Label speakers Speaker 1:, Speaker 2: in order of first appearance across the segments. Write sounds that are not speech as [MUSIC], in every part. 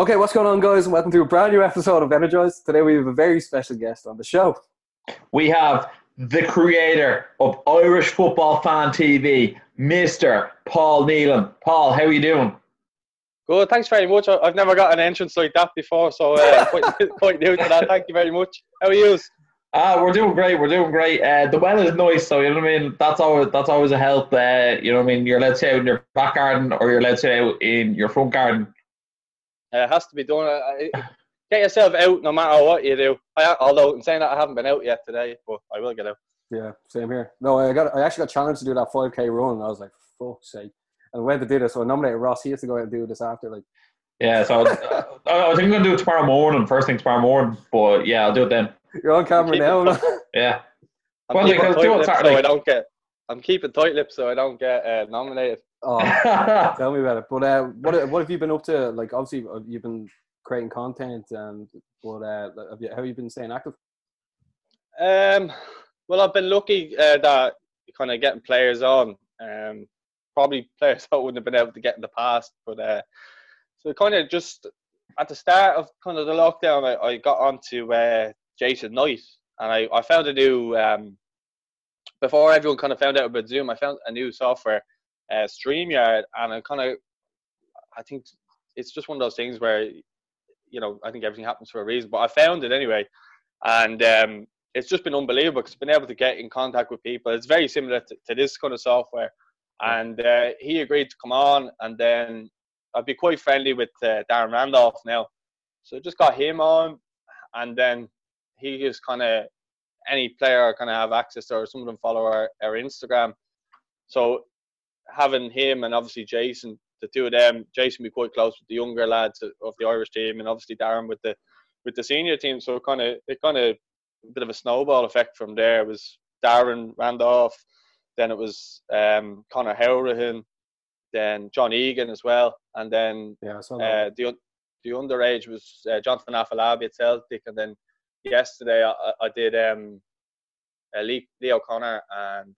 Speaker 1: Okay, what's going on, guys? And welcome to a brand new episode of Energize. Today we have a very special guest on the show.
Speaker 2: We have the creator of Irish Football Fan TV, Mr. Paul Nealon. Paul, how are you doing?
Speaker 3: Good, thanks very much. I- I've never got an entrance like that before, so uh, [LAUGHS] quite, quite new to that. Thank you very much. How are you?
Speaker 2: Ah, we're doing great. We're doing great. Uh, the weather's nice, so you know what I mean. That's always that's always a help. Uh, you know what I mean. You're allowed to stay out in your back garden, or you're allowed to stay out in your front garden.
Speaker 3: Uh, it has to be done. Uh, uh, Get yourself out no matter what you do. I, although in saying that, I haven't been out yet today, but I will get out.
Speaker 1: Yeah, same here. No, I got I actually got challenged to do that 5k run. And I was like, fuck's sake. And I went to do this, so I nominated Ross. He has to go out and do this after. Like,
Speaker 2: Yeah, so uh, I think I'm gonna do it tomorrow morning. First thing tomorrow morning. But yeah, I'll do it then.
Speaker 1: you're on camera
Speaker 3: Keep
Speaker 1: now.
Speaker 3: it- [LAUGHS]
Speaker 2: Yeah.
Speaker 3: I'm
Speaker 2: Well,
Speaker 3: keeping
Speaker 2: like, do it
Speaker 3: tight-lipped
Speaker 2: Saturday.
Speaker 3: so I don't get. I'm keeping tight lipped so I don't get uh, nominated.
Speaker 1: Oh, [LAUGHS] tell me about it. But uh, what what have you been up to? Like, obviously, uh, you've been creating content, and but uh, have you, how have you been staying active?
Speaker 3: Um, well, I've been lucky uh, that kind of getting players on. Um, probably [LAUGHS] players I wouldn't have been able to get in the past, but uh, so kind of just at the start of kind of the lockdown, I, I got onto uh, Jason Knight, and I, I found a new um, before everyone kind of found out about Zoom. I found a new software, uh, Streamyard, and I kind of I think it's just one of those things where you know I think everything happens for a reason, but I found it anyway, and um, it's just been unbelievable because been able to get in contact with people. It's very similar to, to this kind of software, and uh, he agreed to come on, and then I'd be quite friendly with uh, Darren Randolph now, so just got him on, and then he is kind of any player kind of have access to, or some of them follow our, our Instagram, so having him and obviously Jason, the two of them, Jason be quite close with the younger lads of the Irish team, and obviously Darren with the with the senior team. So kind of it kind of a bit of a snowball effect from there. It was Darren Randolph, then it was um, Conor Hourihane, then John Egan as well, and then
Speaker 1: Yeah, I saw that.
Speaker 3: uh, the the underage was uh, Jonathan Afolabi at Celtic, and then yesterday I, I- I did um, uh, Lee, Leo Connor and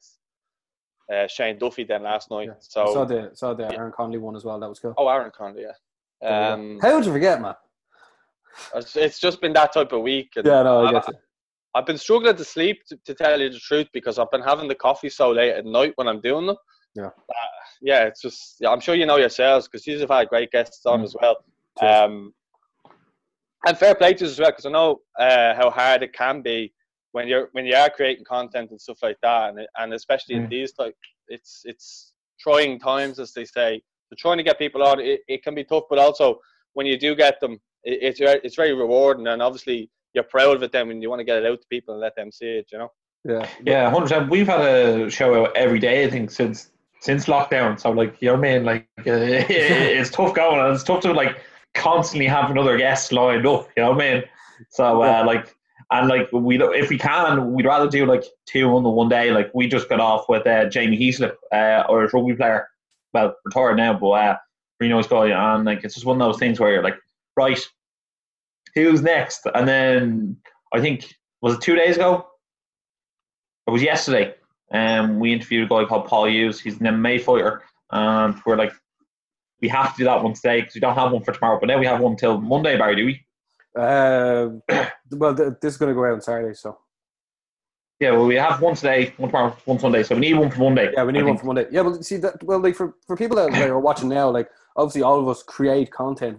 Speaker 3: uh, Shane Duffy then last night.
Speaker 1: Yeah.
Speaker 3: So
Speaker 1: I saw the saw the
Speaker 3: yeah.
Speaker 1: Aaron Connolly one as well. That was cool.
Speaker 3: oh, Aaron Connolly, yeah. Um,
Speaker 1: how would you forget, man?
Speaker 3: it's, just been that type of week. and
Speaker 1: Yeah, no, I
Speaker 3: I've-
Speaker 1: get you.
Speaker 3: I've been struggling to sleep, to, to tell you the truth, because I've been having the coffee so late at night when I'm doing them.
Speaker 1: Yeah.
Speaker 3: Uh, yeah, it's just, yeah, I'm sure you know yourselves, because you have had great guests on
Speaker 1: Mm.
Speaker 3: as well. Um, and fair play to us as well, because I know uh, how hard it can be when you're when you are creating content and stuff like that, and, and especially in
Speaker 2: Mm.
Speaker 3: these type, it's it's trying times, as they say. So trying to get people on, it, it can be tough, but also when you do get them, it, it's very- it's very rewarding, and obviously you're proud of it then when you want to get it out to people and let them see it, you know.
Speaker 1: Yeah,
Speaker 2: Yeah, hundred percent. We've had a show out every day, I think, since since lockdown. So like, you know what I mean? Like, [LAUGHS] uh, it's tough going, and it's tough to like constantly have another guest lined up. You know what I mean? So uh, like, and like we if we can, we'd rather do like two on the one day. Like we just got off with uh, Jamie Heaslip, uh, Irish rugby player, well retired now, but uh, nice guy. And like, it's just one of those things where you're like, right, who's next? And then I think was it two days ago? It was yesterday. Um, we interviewed a guy called Paul Hughes. He's an MMA fighter, and we're like, we have to do that one today because we don't have one for tomorrow. But now we have one till Monday, Barry. Do we?
Speaker 1: Um, [CLEARS THROAT] well, th- this is going to go out on Saturday, so
Speaker 2: Yeah. Well, we have one today, one tomorrow, one Sunday. So we need one for Monday.
Speaker 1: yeah, we need
Speaker 2: I
Speaker 1: one
Speaker 2: think.
Speaker 1: for Monday. Yeah, but see that well, like for, for people that like, are watching now, like obviously all of us create content.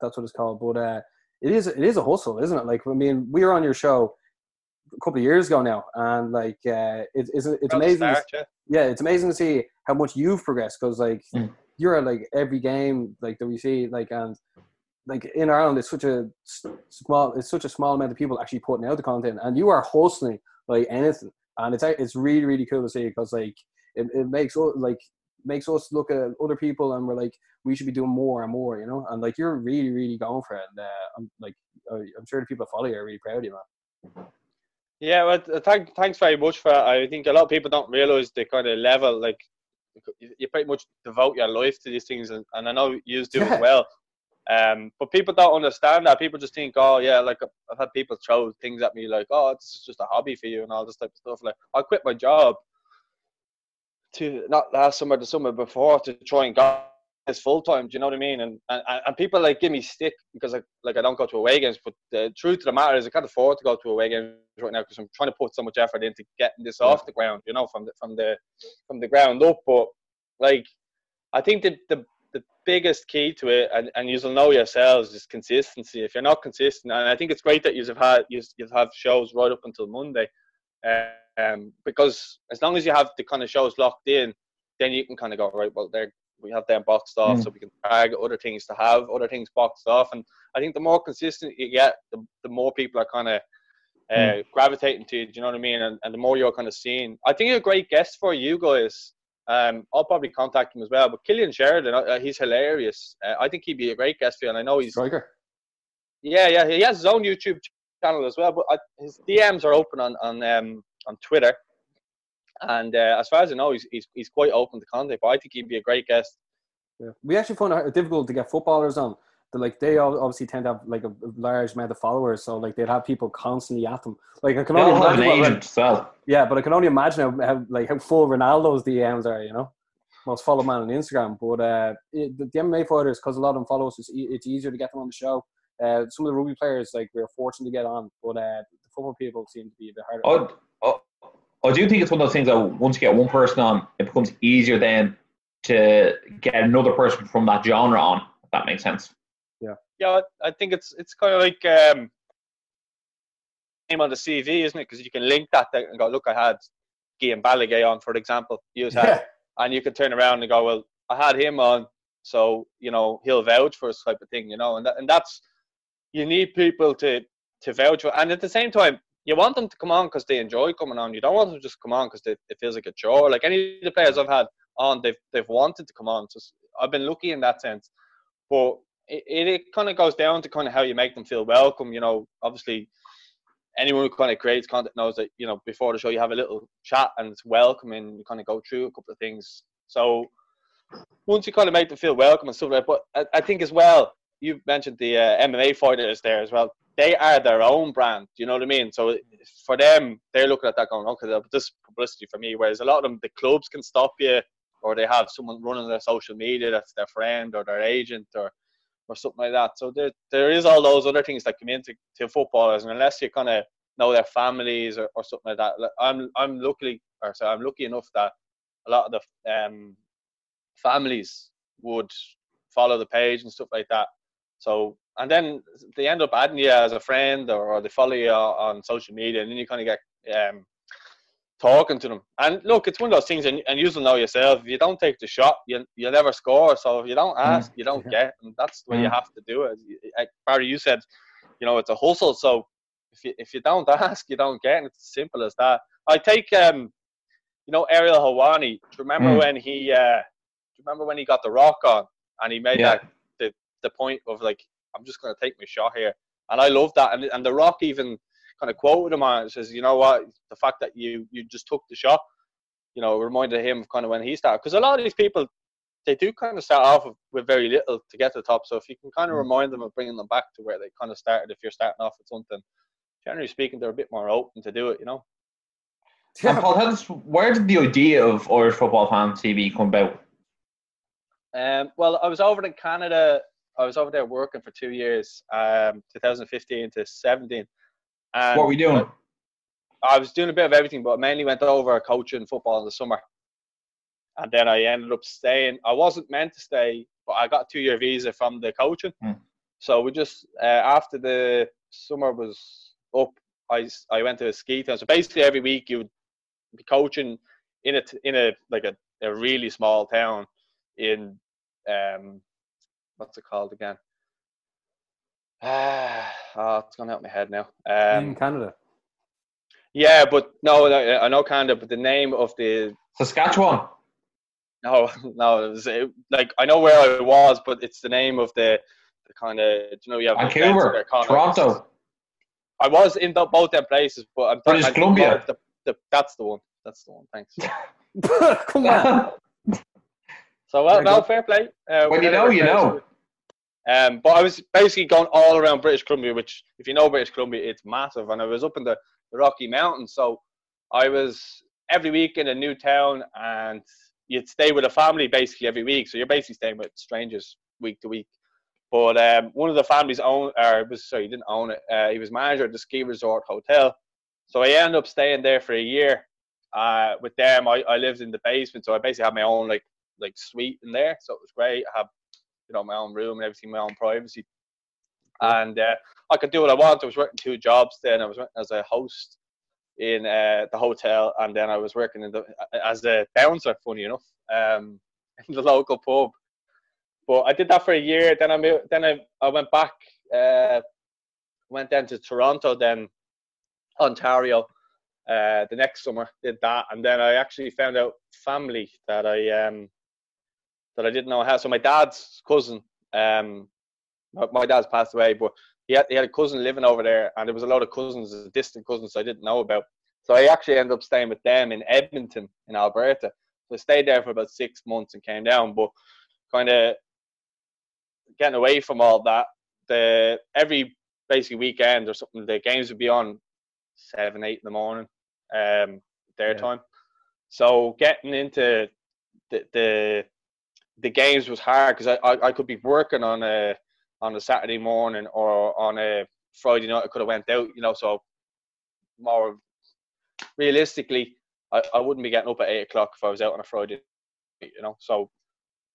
Speaker 1: That's what it's called. But uh, it is it is a hustle, isn't it? Like I mean, we were on your show a couple of years ago now, and like uh, it, it's it's
Speaker 3: From
Speaker 1: amazing.
Speaker 3: start, yeah.
Speaker 1: yeah, it's amazing to see how much you've progressed because like
Speaker 2: Mm.
Speaker 1: you're at like every game like that we see like and like in Ireland it's such a small it's such a small amount of people actually putting out the content and you are hustling like anything and it's it's really really cool to see because like it, it makes us like makes us look at other people and we're like we should be doing more and more you know and like you're really really going for it and uh, I'm like I'm sure the people that follow you are really proud of you man
Speaker 3: Yeah, well, th- thank, thanks very much for that. I think a lot of people don't realize the kind of level, like, you you pretty much devote your life to these things, and, and I know you do
Speaker 1: Yeah.
Speaker 3: as well. Um, but people don't understand that. People just think, oh, yeah, like, I've had people throw things at me, like, oh, this is just a hobby for you, and all this type of stuff. Like, I quit my job to not last summer, the summer before, to try and go this full time. Do you know what I mean? And, and and people like give me stick because I like I don't go to away games. But the truth of the matter is I can't afford to go to away games right now because I'm trying to put so much effort into getting this off the ground. You know, from the from the from the ground up. But like, I think that the biggest key to it, and, and you'll know yourselves, is consistency. If you're not consistent, and I think it's great that you've had you've, you've have shows right up until Monday, um, because as long as you have the kind of shows locked in, then you can kind of go right. Well, they're we have them boxed off, mm. so we can tag other things to have other things boxed off. And I think the more consistent you get, the, the more people are kind of uh, mm. gravitating to you. Do you know what I mean? And, and the more you're kind of seeing. I think a great guest for you guys. Um, I'll probably contact him as well. But Cillian Sheridan, uh, he's hilarious. Uh, I think he'd be a great guest for you. And I know he's
Speaker 1: striker.
Speaker 3: Yeah, yeah, he has his own YouTube channel as well. But I, his DMs are open on on um, on Twitter. And uh, as far as I know, he's, he's, he's quite open to contact, but I think he'd be a great guest.
Speaker 1: Yeah. We actually found it difficult to get footballers on. Like they obviously tend to have like a large amount of followers, so like they'd have people constantly at them. Like I can only
Speaker 2: imagine an agent, so.
Speaker 1: Yeah, but I can only imagine how, how, like how full Ronaldo's DMs are. You know, most followed man on Instagram. But uh, it, the, the MMA fighters, because a lot of them follow us, it's, it's easier to get them on the show. Uh, some of the rugby players, like we're fortunate to get on, but uh, the football people seem to be a bit harder.
Speaker 2: Oh, I do think it's one of those things that once you get one person on, it becomes easier then to get another person from that genre on. If that makes sense.
Speaker 1: Yeah.
Speaker 3: I think it's it's kind of like um, name on the CV, isn't it? Because you can link that and go, look, I had Guillem Balague on, for example. You had, yeah. and you can turn around and go, well, I had him on, so you know he'll vouch for us type of thing, you know, and that, and that's you need people to to vouch for, and at the same time, you want them to come on because they enjoy coming on. You don't want them to just come on because it feels like a chore. Like any of the players I've had on, they've they've wanted to come on. So I've been lucky in that sense. But it, it, kind of goes down to kind of how you make them feel welcome. You know, obviously, anyone who kind of creates content knows that you know before the show you have a little chat and it's welcoming. You kind of go through a couple of things. So once you kind of make them feel welcome and stuff like that. But I, I think as well, you mentioned the uh, MMA fighters there as well they are their own brand. You know what I mean? So for them, they're looking at that going, okay, this is publicity for me. Whereas a lot of them, the clubs can stop you, or they have someone running their social media that's their friend or their agent or or something like that. So there there is all those other things that come into to footballers, and unless you kind of know their families or, or something like that, I'm I'm lucky or so I'm lucky enough that a lot of the um, families would follow the page and stuff like that. So and then they end up adding you as a friend or, or they follow you on social media and then you kind of get um, talking to them and look it's one of those things and, and you will know yourself if you don't take the shot you, you never score so if you don't mm. ask you don't get and that's the way you mm. have to do it like Barry you said you know it's a hustle so if you, if you don't [LAUGHS] ask you don't get and it's as simple as that I take um you know Ariel you remember mm. when he uh do you remember when he got the rock on and he made yeah. that the, the point of like I'm just going to take my shot here. And I love that. And, and The Rock even kind of quoted him on it. Says, you know what, the fact that you you just took the shot, you know, reminded him of kind of when he started. Because a lot of these people, they do kind of start off with very little to get to the top. So if you can kind of mm. remind them of bringing them back to where they kind of started, if you're starting off with something, generally speaking, they're a bit more open to do it, you know.
Speaker 2: Yeah, Paul, how does, where did the idea of Irish Football Fan TV come about?
Speaker 3: Um, well, I was over in Canada I was over there working for two years, um, 2015 to 17.
Speaker 2: And what were you doing?
Speaker 3: I was doing a bit of everything, but mainly went over coaching football in the summer. And then I ended up staying. I wasn't meant to stay, but I got a two year visa from the coaching. Hmm. So we just, uh, after the summer was up, I, I went to a ski town. So basically every week you would be coaching in a, in a like a, a really small town in um, what's it called again? Ah, oh, it's gone out my head now. Um,
Speaker 1: in Canada.
Speaker 3: Yeah, but no, I know Canada, but the name of the
Speaker 2: Saskatchewan.
Speaker 3: No, [LAUGHS] no, it was, it, like I know where I was, but it's the name of the, the kind of you know you have
Speaker 2: Vancouver, Toronto.
Speaker 3: I was in the, both them places, but I'm
Speaker 2: British Columbia.
Speaker 3: The, the, that's the one. That's the one. Thanks. [LAUGHS] [LAUGHS]
Speaker 1: Come on.
Speaker 3: So well, well fair play.
Speaker 2: Uh, when you know, you know.
Speaker 3: Um, but I was basically going all around British Columbia, which, if you know British Columbia, it's massive. And I was up in the, the Rocky Mountains, so I was every week in a new town, and you'd stay with a family basically every week. So you're basically staying with strangers week to week. But um, one of the families owned, or was sorry, he didn't own it. Uh, he was manager at the ski resort hotel. So I ended up staying there for a year. Uh, with them, I, I lived in the basement, so I basically had my own like like suite in there. So it was great. I have you know my own room and everything, my own privacy, and uh, I could do what I want. I was working two jobs then. I was working as a host in uh, the hotel, and then I was working in the as a bouncer. Funny enough, um, [LAUGHS] in the local pub. But I did that for a year. Then I moved, then I, I went back. Uh, went down to Toronto, then Ontario. Uh, the next summer did that, and then I actually found out family that I um, that I didn't know how. So my dad's cousin, um, my, my dad's passed away, but he had, he had a cousin living over there, and there was a lot of cousins, distant cousins I didn't know about. So I actually ended up staying with them in Edmonton, in Alberta. So I stayed there for about six months and came down, but kind of getting away from all that. The every basically weekend or something, the games would be on seven, eight in the morning, um, their yeah. time. So getting into the the, the games was hard because I, I, I could be working on a on a Saturday morning or on a Friday night. I could have went out, you know. So more realistically, I, I wouldn't be getting up at eight o'clock if I was out on a Friday, you know. So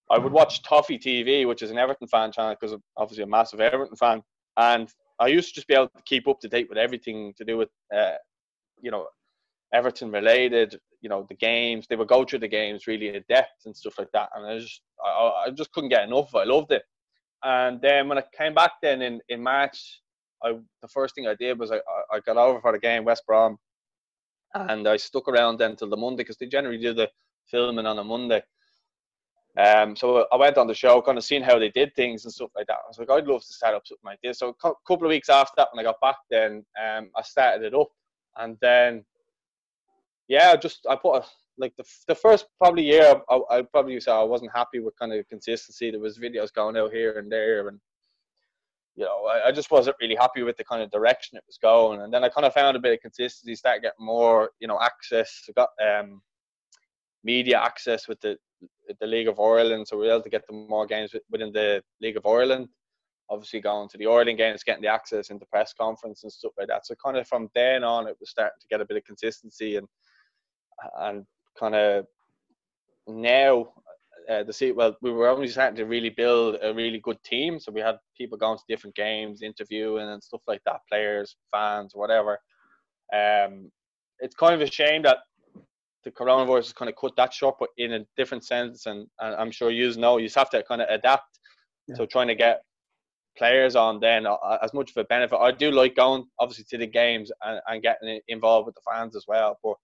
Speaker 3: I would watch Toffee TV, which is an Everton fan channel, because I'm obviously a massive Everton fan, and I used to just be able to keep up to date with everything to do with, uh, you know, Everton related, you know, the games. They would go through the games really in depth and stuff like that, and I just, I, I just couldn't get enough. I loved it. And then when I came back then in, in March, I the first thing I did was I, I got over for the game West Brom, and I stuck around then till the Monday because they generally do the filming on a Monday. Um, so I went on the show, kind of seeing how they did things and stuff like that. I was like, I'd love to start up something like this. So a couple of weeks after that, when I got back, then um, I started it up, and then yeah, just I put a, like the the first probably year, I, I probably say I wasn't happy with kind of consistency. There was videos going out here and there, and you know, I, I, just wasn't really happy with the kind of direction it was going. And then I kind of found a bit of consistency, started getting more, you know, access. I got um, media access with the the League of Ireland, so we were able to get the more games within the League of Ireland. Obviously, going to the Ireland games, getting the access into press conference and stuff like that. So, kind of from then on, it was starting to get a bit of consistency and and kind of now uh, the see well we were only starting to really build a really good team so we had people going to different games interviewing and stuff like that players fans whatever um it's kind of a shame that the coronavirus has kind of cut that short, but in a different sense. And, and I'm sure you know, you have to kind of adapt. Yeah. So trying to get players on then uh, as much of a benefit. I do like going obviously to the games and, and getting involved with the fans as well. But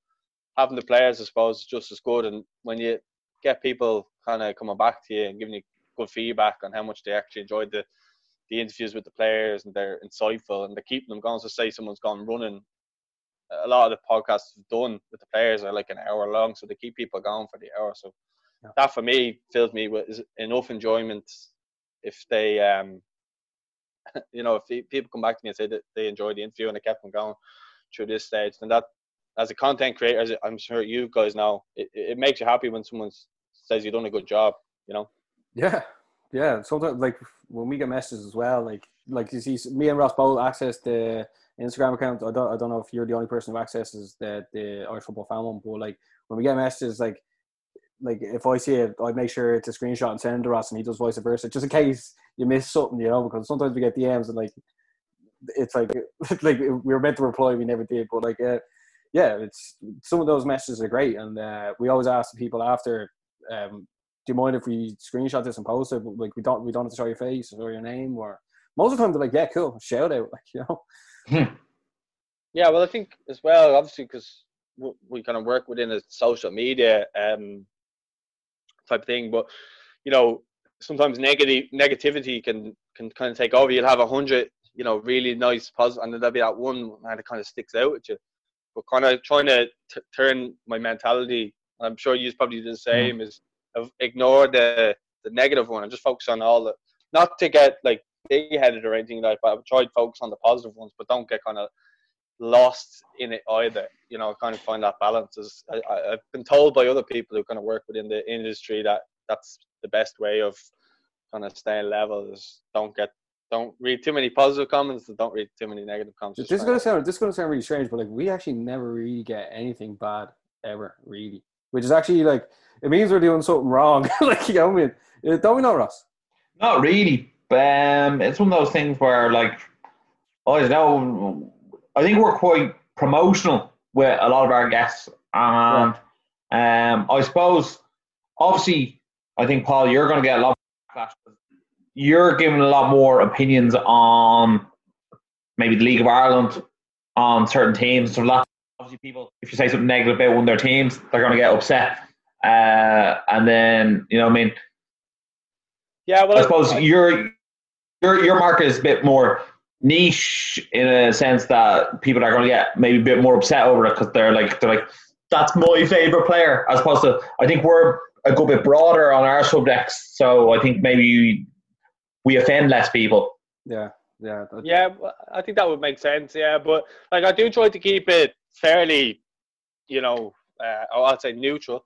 Speaker 3: having the players, I suppose, is just as good. And when you get people kind of coming back to you and giving you good feedback on how much they actually enjoyed the the interviews with the players and they're insightful and they're keeping them going. So say someone's gone running a lot of the podcasts done with the players are like an hour long, so they keep people going for the hour. So yeah. that for me fills me with enough enjoyment. If they, um, [LAUGHS] you know, if people come back to me and say that they enjoyed the interview and they kept them going through this stage, then that, as a content creator, as I'm sure you guys know, it, it makes you happy when someone says you've done a good job. You know.
Speaker 1: Yeah, yeah. Sometimes like when we get messages as well, like like you see, me and Ross both access the Instagram account. I don't I don't know if you're the only person who accesses the the Irish football fan one, but like when we get messages like like if I see it, I make sure it's a screenshot and send it to Ross, and he does vice versa, just in case you miss something, you know. Because sometimes we get DMs and like it's like [LAUGHS] like we were meant to reply, we never did. But like, uh, yeah, it's some of those messages are great, and uh, we always ask people after, um, do you mind if we screenshot this and post it? But, like we don't we don't have to show your face or your name, or most of the time they're like, yeah, cool, shout out, [LAUGHS] like you know.
Speaker 3: Hmm. yeah, well, I think as well, obviously, because we kind of work within a social media um, type thing, but you know, sometimes negative negativity can can kind of take over. You'll have a hundred, you know, really nice positive, and then there'll be that one that kind of sticks out at you. But kind of trying to t- turn my mentality, I'm sure you probably do the same, mm. is ignore the the negative one and just focus on all the, not to get like big headed or anything like that. But I tried to focus on the positive ones, but don't get kind of lost in it either. You know, kind of find that balance. Is I, I've been told by other people who kind of work within the industry that that's the best way of kind of staying level. Is don't get don't read too many positive comments and don't read too many negative comments.
Speaker 1: This is gonna sound this is gonna sound really strange, but like we actually never really get anything bad ever, really. Which is actually like it means we're doing something wrong. [LAUGHS] like you know what I mean? Uh, Don't we know, Ross?
Speaker 2: Not really. Um, it's one of those things where, like, I don't know. I think we're quite promotional with a lot of our guests, and um, I suppose, obviously, I think Paul, you're going to get a lot. Of backlash. You're giving a lot more opinions on maybe the League of Ireland, on certain teams. So, a lot. Obviously, people, if you say something negative about one of their teams, they're going to get upset. Uh, and then, you know, what I mean,
Speaker 3: Yeah, well,
Speaker 2: I suppose your your your market is a bit more niche in a sense that people are going to get maybe a bit more upset over it because they're like they're like that's my favorite player as opposed to I think we're a good bit broader on our subjects so I think maybe we offend less people.
Speaker 1: Yeah, yeah.
Speaker 3: Yeah, I think that would make sense. Yeah, but like I do try to keep it fairly, you know, uh, I'd say neutral,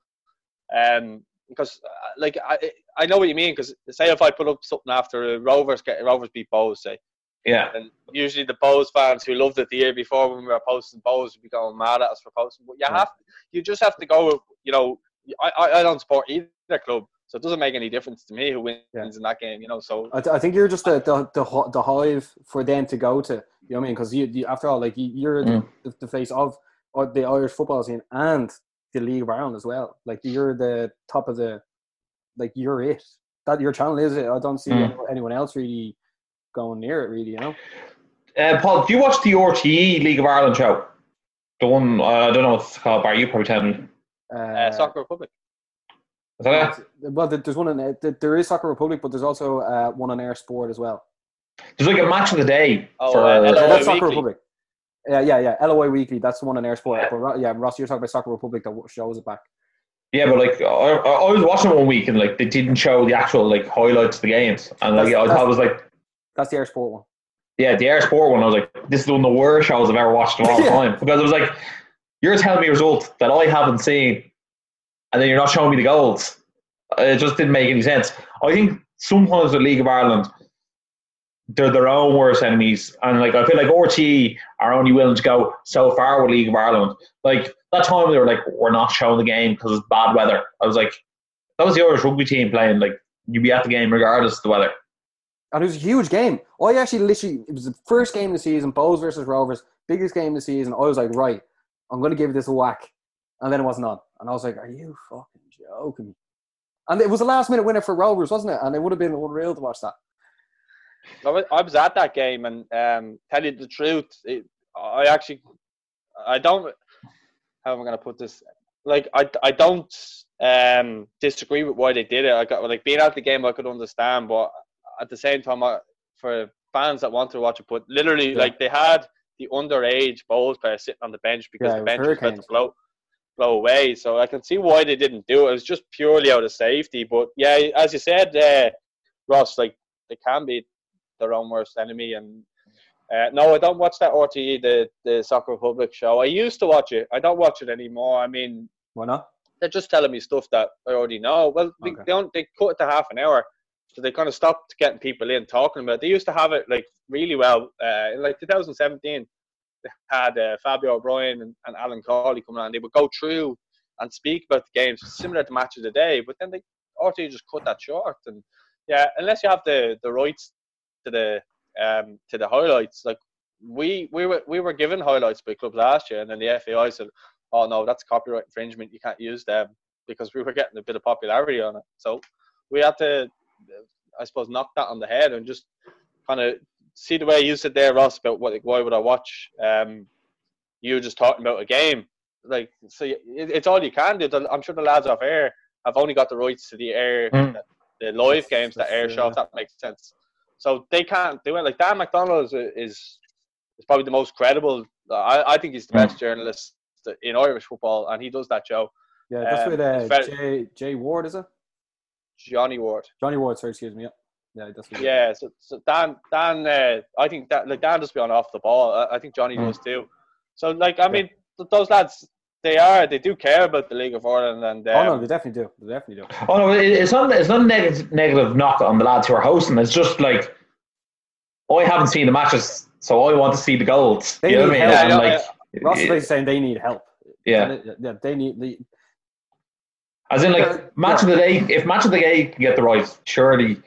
Speaker 3: um, because uh, like I I know what you mean. Because say if I put up something after Rovers get Rovers beat Bohs, say,
Speaker 2: Yeah,
Speaker 3: and usually the Bohs fans who loved it the year before when we were posting Bohs would be going mad at us for posting. But you
Speaker 1: Yeah.
Speaker 3: have you just have to go. You know, I I, I don't support either club, so it doesn't make any difference to me who wins
Speaker 1: Yeah.
Speaker 3: in that game. You know, so
Speaker 1: I, th- I think you're just the, the the the hive for them to go to. You know what I mean? Because you, you after all, like you, you're
Speaker 2: Mm.
Speaker 1: the, the face of uh, the Irish football scene and the League of Ireland as well. Like you're the top of the, like you're it. That your channel is it. I don't see
Speaker 2: Mm.
Speaker 1: anyone else really going near it. Really, you know.
Speaker 2: uh, Paul, do you watch the RTE League of Ireland show? The one uh, I don't know what it's called. Barry, you probably tell me.
Speaker 1: Uh,
Speaker 3: uh, Soccer Republic.
Speaker 2: Is that it?
Speaker 1: Well, there's one in uh, there is Soccer Republic, but there's also uh, one on eir Sport as well.
Speaker 2: There's like a match of the day
Speaker 3: Oh,
Speaker 2: for
Speaker 3: uh,
Speaker 1: Yeah,
Speaker 3: LOI
Speaker 1: that's Soccer Republic. Yeah, yeah, yeah. LOI Weekly. That's the one on eir Sport. But yeah, Ross, you're talking about Soccer Republic that shows it back.
Speaker 2: Yeah, but like I, I I was watching one week and like they didn't show the actual like highlights of the games, and like
Speaker 1: That's-
Speaker 2: I thought it was like
Speaker 1: That's the eir Sport one.
Speaker 2: yeah, the eir Sport one. I was like, this is one of the worst shows I've ever watched in a long [LAUGHS]
Speaker 1: Yeah.
Speaker 2: time because it was like you're telling me a result that I haven't seen, and then you're not showing me the goals. It just didn't make any sense. I think sometimes the League of Ireland. They're their own worst enemies, and like I feel like RT are only willing to go so far with League of Ireland. Like that time they were like, "We're not showing the game because it's bad weather." I was like, "That was the Irish rugby team playing. Like you'd be at the game regardless of the weather."
Speaker 1: And it was a huge game. I actually literally, it was the first game of the season, Bohs versus Rovers, biggest game of the season. I was like, right, I'm going to give this a whack. And then it wasn't on. And I was like, are you fucking joking? And it was a last minute winner for Rovers, wasn't it? And it would have been unreal to watch that.
Speaker 3: I was, at that game, and um, tell you the truth, it, I actually, I don't. How am I going to put this? Like, I, I don't um, disagree with why they did it. I got like being at the game, I could understand, but at the same time, I, for fans that wanted to watch it, but literally,
Speaker 1: Yeah.
Speaker 3: like they had the underage Bohs player sitting on the bench because
Speaker 1: Yeah,
Speaker 3: the bench was about to blow blow away. So I can see why they didn't do it. It was just purely out of safety. But yeah, as you said, uh, Ross, like they can be their own worst enemy. And uh, no, I don't watch that RTE, the the Soccer Republic show. I used to watch it. I don't watch it anymore. I mean,
Speaker 1: Why not?
Speaker 3: they're just telling me stuff that I already know. Well, they,
Speaker 1: Okay.
Speaker 3: they, don't, they cut it to half an hour. So they kind of stopped getting people in talking about it. They used to have it like really well. Uh, in like 2017, they had uh, Fabio O'Brien and, and Alan Cawley coming on. They would go through and speak about the games, similar to Match of the Day. But then they RT just cut that short. And yeah, unless you have the, the rights to the um, to the highlights, like we we were we were given highlights by clubs last year, and then the FAI said, "Oh no, that's copyright infringement. You can't use them." Because we were getting a bit of popularity on it, so we had to, I suppose, knock that on the head and just kind of see the way you said there, Ross, about what why would I watch? Um, you just talking about a game, like so. It, it's all you can do. I'm sure the lads off air have only got the rights to the air,
Speaker 2: Mm.
Speaker 3: the, the live games the air show. If that makes sense. So they can't do it. Like Dan McDonnell is is, is probably the most credible. I, I think he's the
Speaker 2: Mm.
Speaker 3: best journalist in Irish football, and he does that show.
Speaker 1: Yeah, that's
Speaker 3: Um,
Speaker 1: with uh, Jay, Jay Ward, is it?
Speaker 3: Johnny Ward.
Speaker 1: Johnny Ward, sorry, excuse me. Yeah that's what
Speaker 3: Yeah, so, so Dan, Dan, uh, I think that like Dan does be on off the ball. I, I think Johnny
Speaker 2: Mm.
Speaker 3: does too. So like I mean, th- those lads, they are they do care about the League of Ireland, and um,
Speaker 1: oh no, they definitely do. They definitely do.
Speaker 2: Oh no, it's not. It's not a negative, negative knock on the lads who are hosting. It's just like I haven't seen the matches, so I want to see the goals.
Speaker 1: They
Speaker 2: you know what I mean?
Speaker 1: help.
Speaker 2: And,
Speaker 3: Yeah,
Speaker 2: like,
Speaker 1: Ross is saying they need help.
Speaker 2: yeah.
Speaker 1: yeah, they need. They,
Speaker 2: As in, like match
Speaker 1: yeah.
Speaker 2: of the day. If match of the day can get the rights, surely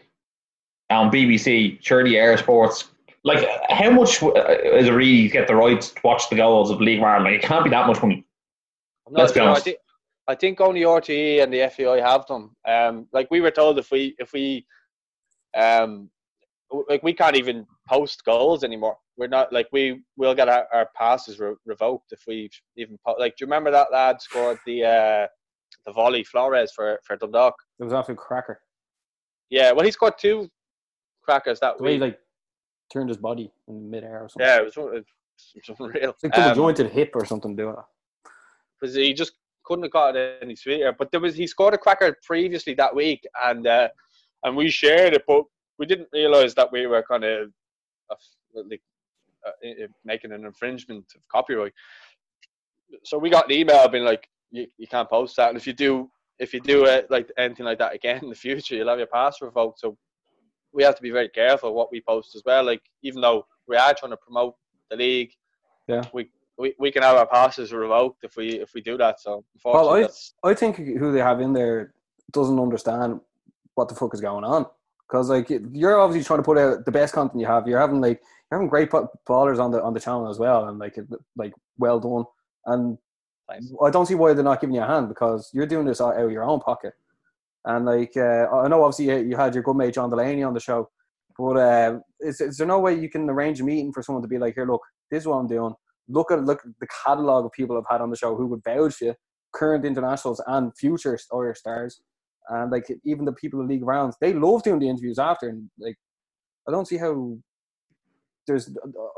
Speaker 2: on BBC, surely eir Sports. Like, how much uh, is it really get the rights to watch the goals of League of Ireland? Like, it can't be that much money.
Speaker 3: No,
Speaker 2: Let's be
Speaker 3: you
Speaker 2: honest.
Speaker 3: I think, I think only RTE and the FAI have them. Um, like we were told, if we if we um, like we can't even post goals anymore. We're not like we will get our, our passes re- revoked if we even po- like. Do you remember that lad scored the uh, the volley Flores for for Dundalk?
Speaker 1: it was absolute cracker.
Speaker 3: Yeah, well, he scored two crackers that
Speaker 1: The way he
Speaker 3: week.
Speaker 1: like turned his body in midair or something.
Speaker 3: Yeah, it was, it was [LAUGHS] unreal.
Speaker 1: It's like
Speaker 3: Um,
Speaker 1: jointed hip or something doing it.
Speaker 3: because he just couldn't have got it any sweeter. But there was he scored a cracker previously that week, and uh, and we shared it, but we didn't realize that we were kind of uh, like uh, making an infringement of copyright. So we got an email being like, you, you can't post that, and if you do, if you do it like anything like that again in the future, you'll have your pass revoked. So we have to be very careful what we post as well. Like even though we are trying to promote the league,
Speaker 1: Yeah.
Speaker 3: we we, we can have our passes revoked if we if we do that. So
Speaker 1: Well, I- I think who they have in there doesn't understand what the fuck is going on. Because like you're obviously trying to put out the best content you have. You're having like you're having great ballers on the on the channel as well, and like like well done. And
Speaker 3: Nice.
Speaker 1: I don't see why they're not giving you a hand because you're doing this out of your own pocket. And like uh, I know obviously you- had your good mate John Delaney on the show, but uh, is, is there no way you can arrange a meeting for someone to be like, here, look, this is what I'm doing. Look at look at the catalog of people I've had on the show who would vouch for you, current internationals and future Irish stars, and like even the people in the league rounds, they love doing the interviews after. And like, I don't see how there's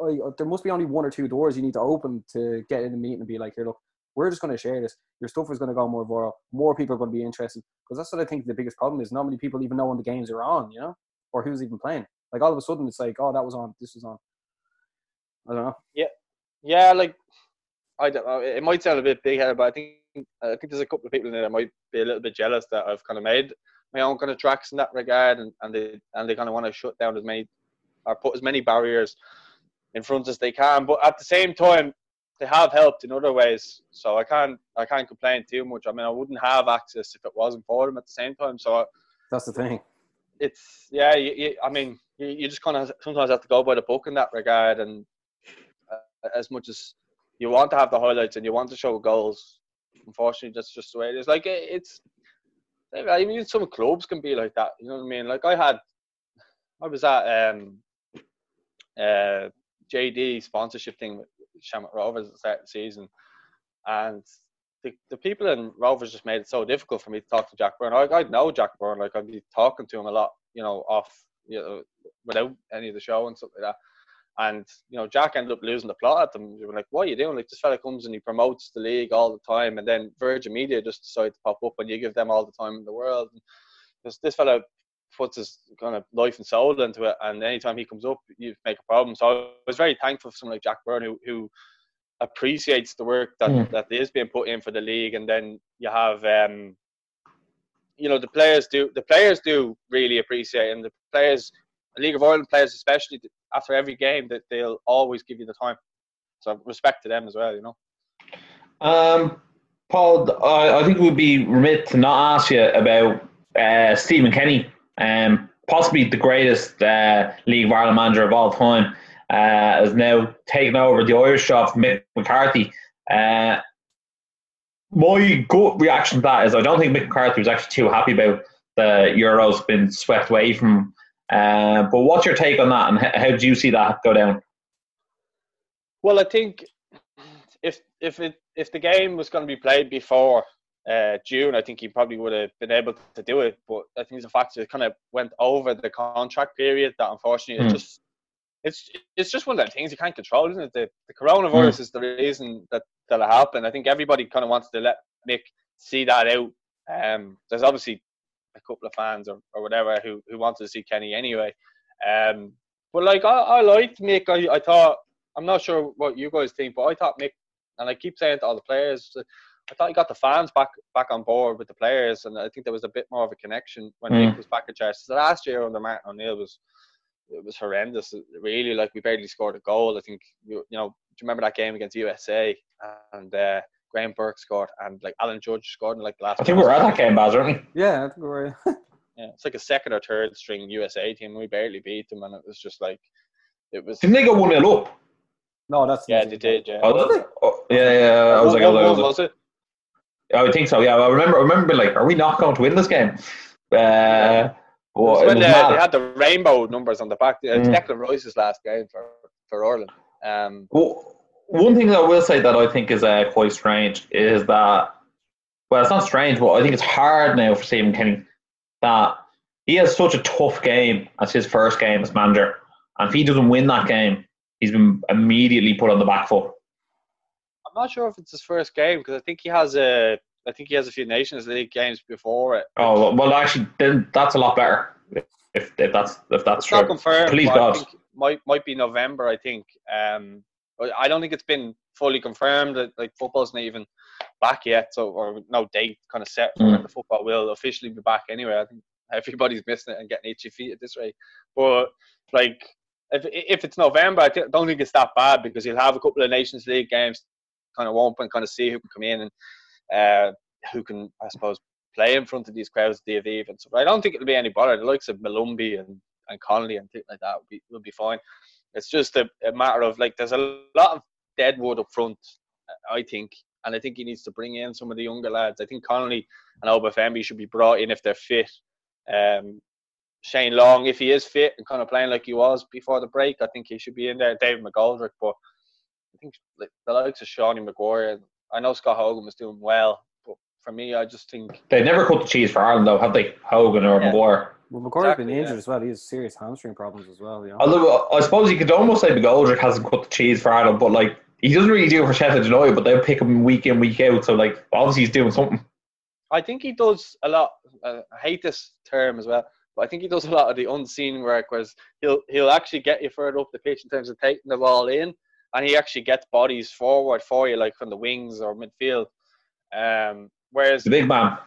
Speaker 1: I, there must be only one or two doors you need to open to get in the meeting and be like, here, look, we're just going to share this. Your stuff is going to go more viral. More people are going to be interested because that's what I think the biggest problem is. Not many people even know when the games are on, you know, or who's even playing. Like all of a sudden, it's like, oh, that was on, this was on. I don't know.
Speaker 3: yeah, yeah. like I don't know. It might sound a bit big headed, but I think I think there's a couple of people in there that might be a little bit jealous that I've kind of made my own kind of tracks in that regard, and, and they and they kind of want to shut down as many or put as many barriers in front as they can. But at the same time, they have helped in other ways, so I can't I can't complain too much. I mean, I wouldn't have access if it wasn't for them at the same time. So
Speaker 1: That's the thing.
Speaker 3: it's yeah. You, you, I mean, you, you just kind of sometimes have to go by the book in that regard, and uh, as much as you want to have the highlights and you want to show goals, unfortunately, that's just the way it is. Like it, it's, I mean, some clubs can be like that. You know what I mean? Like I had, I was at um, uh, JD sponsorship thing with Shamrock Rovers at the start of the season, and the, the people in Rovers just made it so difficult for me to talk to Jack Byrne. I, I know Jack Byrne, like I'd be talking to him a lot, you know, off, you know, without any of the show and stuff like that. And you know, Jack ended up losing the plot at them. They were like, "What are you doing? Like this fella comes and he promotes the league all the time, and then Virgin Media just decide to pop up and you give them all the time in the world." And this this fella puts his kind of life and soul into it, and anytime he comes up, you make a problem. So I was very thankful for someone like Jack Byrne who who appreciates the work that
Speaker 2: Mm.
Speaker 3: that is being put in for the league, and then you have um, you know, the players do the players do really appreciate, it, and the players, the League of Ireland players especially, after every game, that they'll always give you the time. So respect to them as well, you know.
Speaker 2: Um, Paul, I, I think we'd be remit to not ask you about uh, Stephen Kenny, um, possibly the greatest uh, League of Ireland manager of all time, uh, has now taken over the Irish from Mick McCarthy. Uh, my gut reaction to that is I don't think Mick McCarthy was actually too happy about the Euros being swept away from. Uh, but what's your take on that, and how, how do you see that go down?
Speaker 3: Well, I think if if it if the game was going to be played before uh, June, I think he probably would have been able to do it. But I think the fact that it kind of went over the contract period that unfortunately
Speaker 2: Hmm.
Speaker 3: it just it's it's just one of the things you can't control, isn't it? The, the coronavirus is the reason that that it happened. I think everybody kind of wants to let Mick see that out. Um, there's obviously a couple of fans or, or whatever who, who wanted to see Kenny anyway. Um, but like I, I liked Mick. I, I thought I'm not sure what you guys think, but I thought Mick, and I keep saying to all the players, I thought he got the fans back back on board with the players, and I think there was a bit more of a connection when mm. Mick was back at Chelsea. So last year under Martin O'Neill was it was horrendous. Really, like we barely scored a goal. I think you, you know. Do you remember that game against USA and uh, Graham Burke scored and like Alan Judge scored in like the last.
Speaker 2: I think we were at that game, Baz, weren't
Speaker 1: we? Yeah, I think we were. [LAUGHS]
Speaker 3: yeah, it's like a second or third string USA team. We barely beat them, and it was just like it was.
Speaker 2: Didn't they go one 0 up?
Speaker 1: No, that's
Speaker 3: yeah, they did. Yeah,
Speaker 2: oh, did they? Oh, yeah, yeah. I was like, I was, was it? I would think so. Yeah, I remember. I remember, like, are we not going to win this game? Uh,
Speaker 3: well, when they, they, had the rainbow numbers on the back. It's mm. Declan Rice's last game for for Ireland. Um,
Speaker 2: well, one thing that I will say that I think is uh, quite strange is that, well, it's not strange, but I think it's hard now for Stephen Kenny that he has such a tough game as his first game as manager. And if he doesn't win that game, he's been immediately put on the back foot.
Speaker 3: I'm not sure if it's his first game because I think he has a, I think he has a few Nations League games before it.
Speaker 2: Oh well, actually, then that's a lot better. If, if that's if that's
Speaker 3: it's
Speaker 2: true,
Speaker 3: not confirmed.
Speaker 2: Please God,
Speaker 3: might might be November. I think. Um, I don't think it's been fully confirmed that like football's not even back yet, so or no date kind of set for mm. when the football will officially be back anyway. I think everybody's missing it and getting itchy feet at this rate. But like if if it's November, I don't think it's that bad because you'll have a couple of Nations League games, kind of warm and kind of see who can come in and uh, who can I suppose play in front of these crowds, at the and stuff. I don't think it'll be any bother. The likes of Molumby and and Connolly and things like that will be will be fine. It's just a, a matter of like there's a lot of dead wood up front, I think, and I think he needs to bring in some of the younger lads. I think Connolly and Obafemi should be brought in if they're fit. Um, Shane Long, if he is fit and kind of playing like he was before the break, I think he should be in there. David McGoldrick, but I think like, the likes of Seanie Maguire. I know Scott Hogan was doing well, but for me, I just think
Speaker 2: they never cut the cheese for Ireland, though, have they? Hogan or yeah. Maguire.
Speaker 1: Well, McCoy's exactly, been injured yeah. as well. He has serious hamstring problems as well. Yeah.
Speaker 2: Although I suppose you could almost say McGoldrick hasn't cut the cheese for Ireland, but like he doesn't really do it for Sheffield United, but they'll pick him week in, week out. So like obviously he's doing something.
Speaker 3: I think he does a lot. Uh, I hate this term as well, but I think he does a lot of the unseen work. Whereas he'll he'll actually get you further up the pitch in terms of taking the ball in, and he actually gets bodies forward for you, like from the wings or midfield. Um, whereas
Speaker 2: the big man.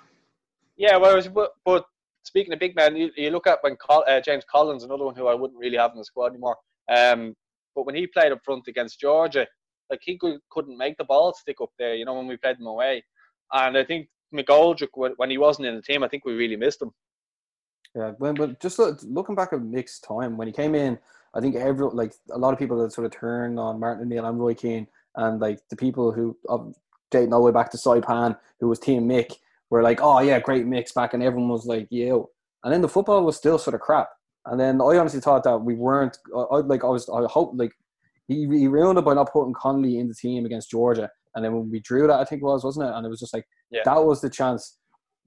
Speaker 3: Yeah, whereas but, but speaking of big man, you, you look at when Col- uh, James Collins, another one who I wouldn't really have in the squad anymore. Um, but when he played up front against Georgia, like he could, couldn't make the ball stick up there. You know when we played them away, and I think McGoldrick when he wasn't in the team, I think we really missed him.
Speaker 1: Yeah, when but just look, looking back at Mick's time when he came in, I think every like a lot of people that sort of turned on Martin O'Neill and Roy Keane and like the people who uh, dating all the way back to Saipan, who was Team Mick were like, oh yeah, great Mick's back, and everyone was like, yeah. And then the football was still sort of crap. And then I honestly thought that we weren't. I like I was. I hope like he he ruined it by not putting Connolly in the team against Georgia. And then when we drew that, I think it was, wasn't it? And it was just like yeah. that was the chance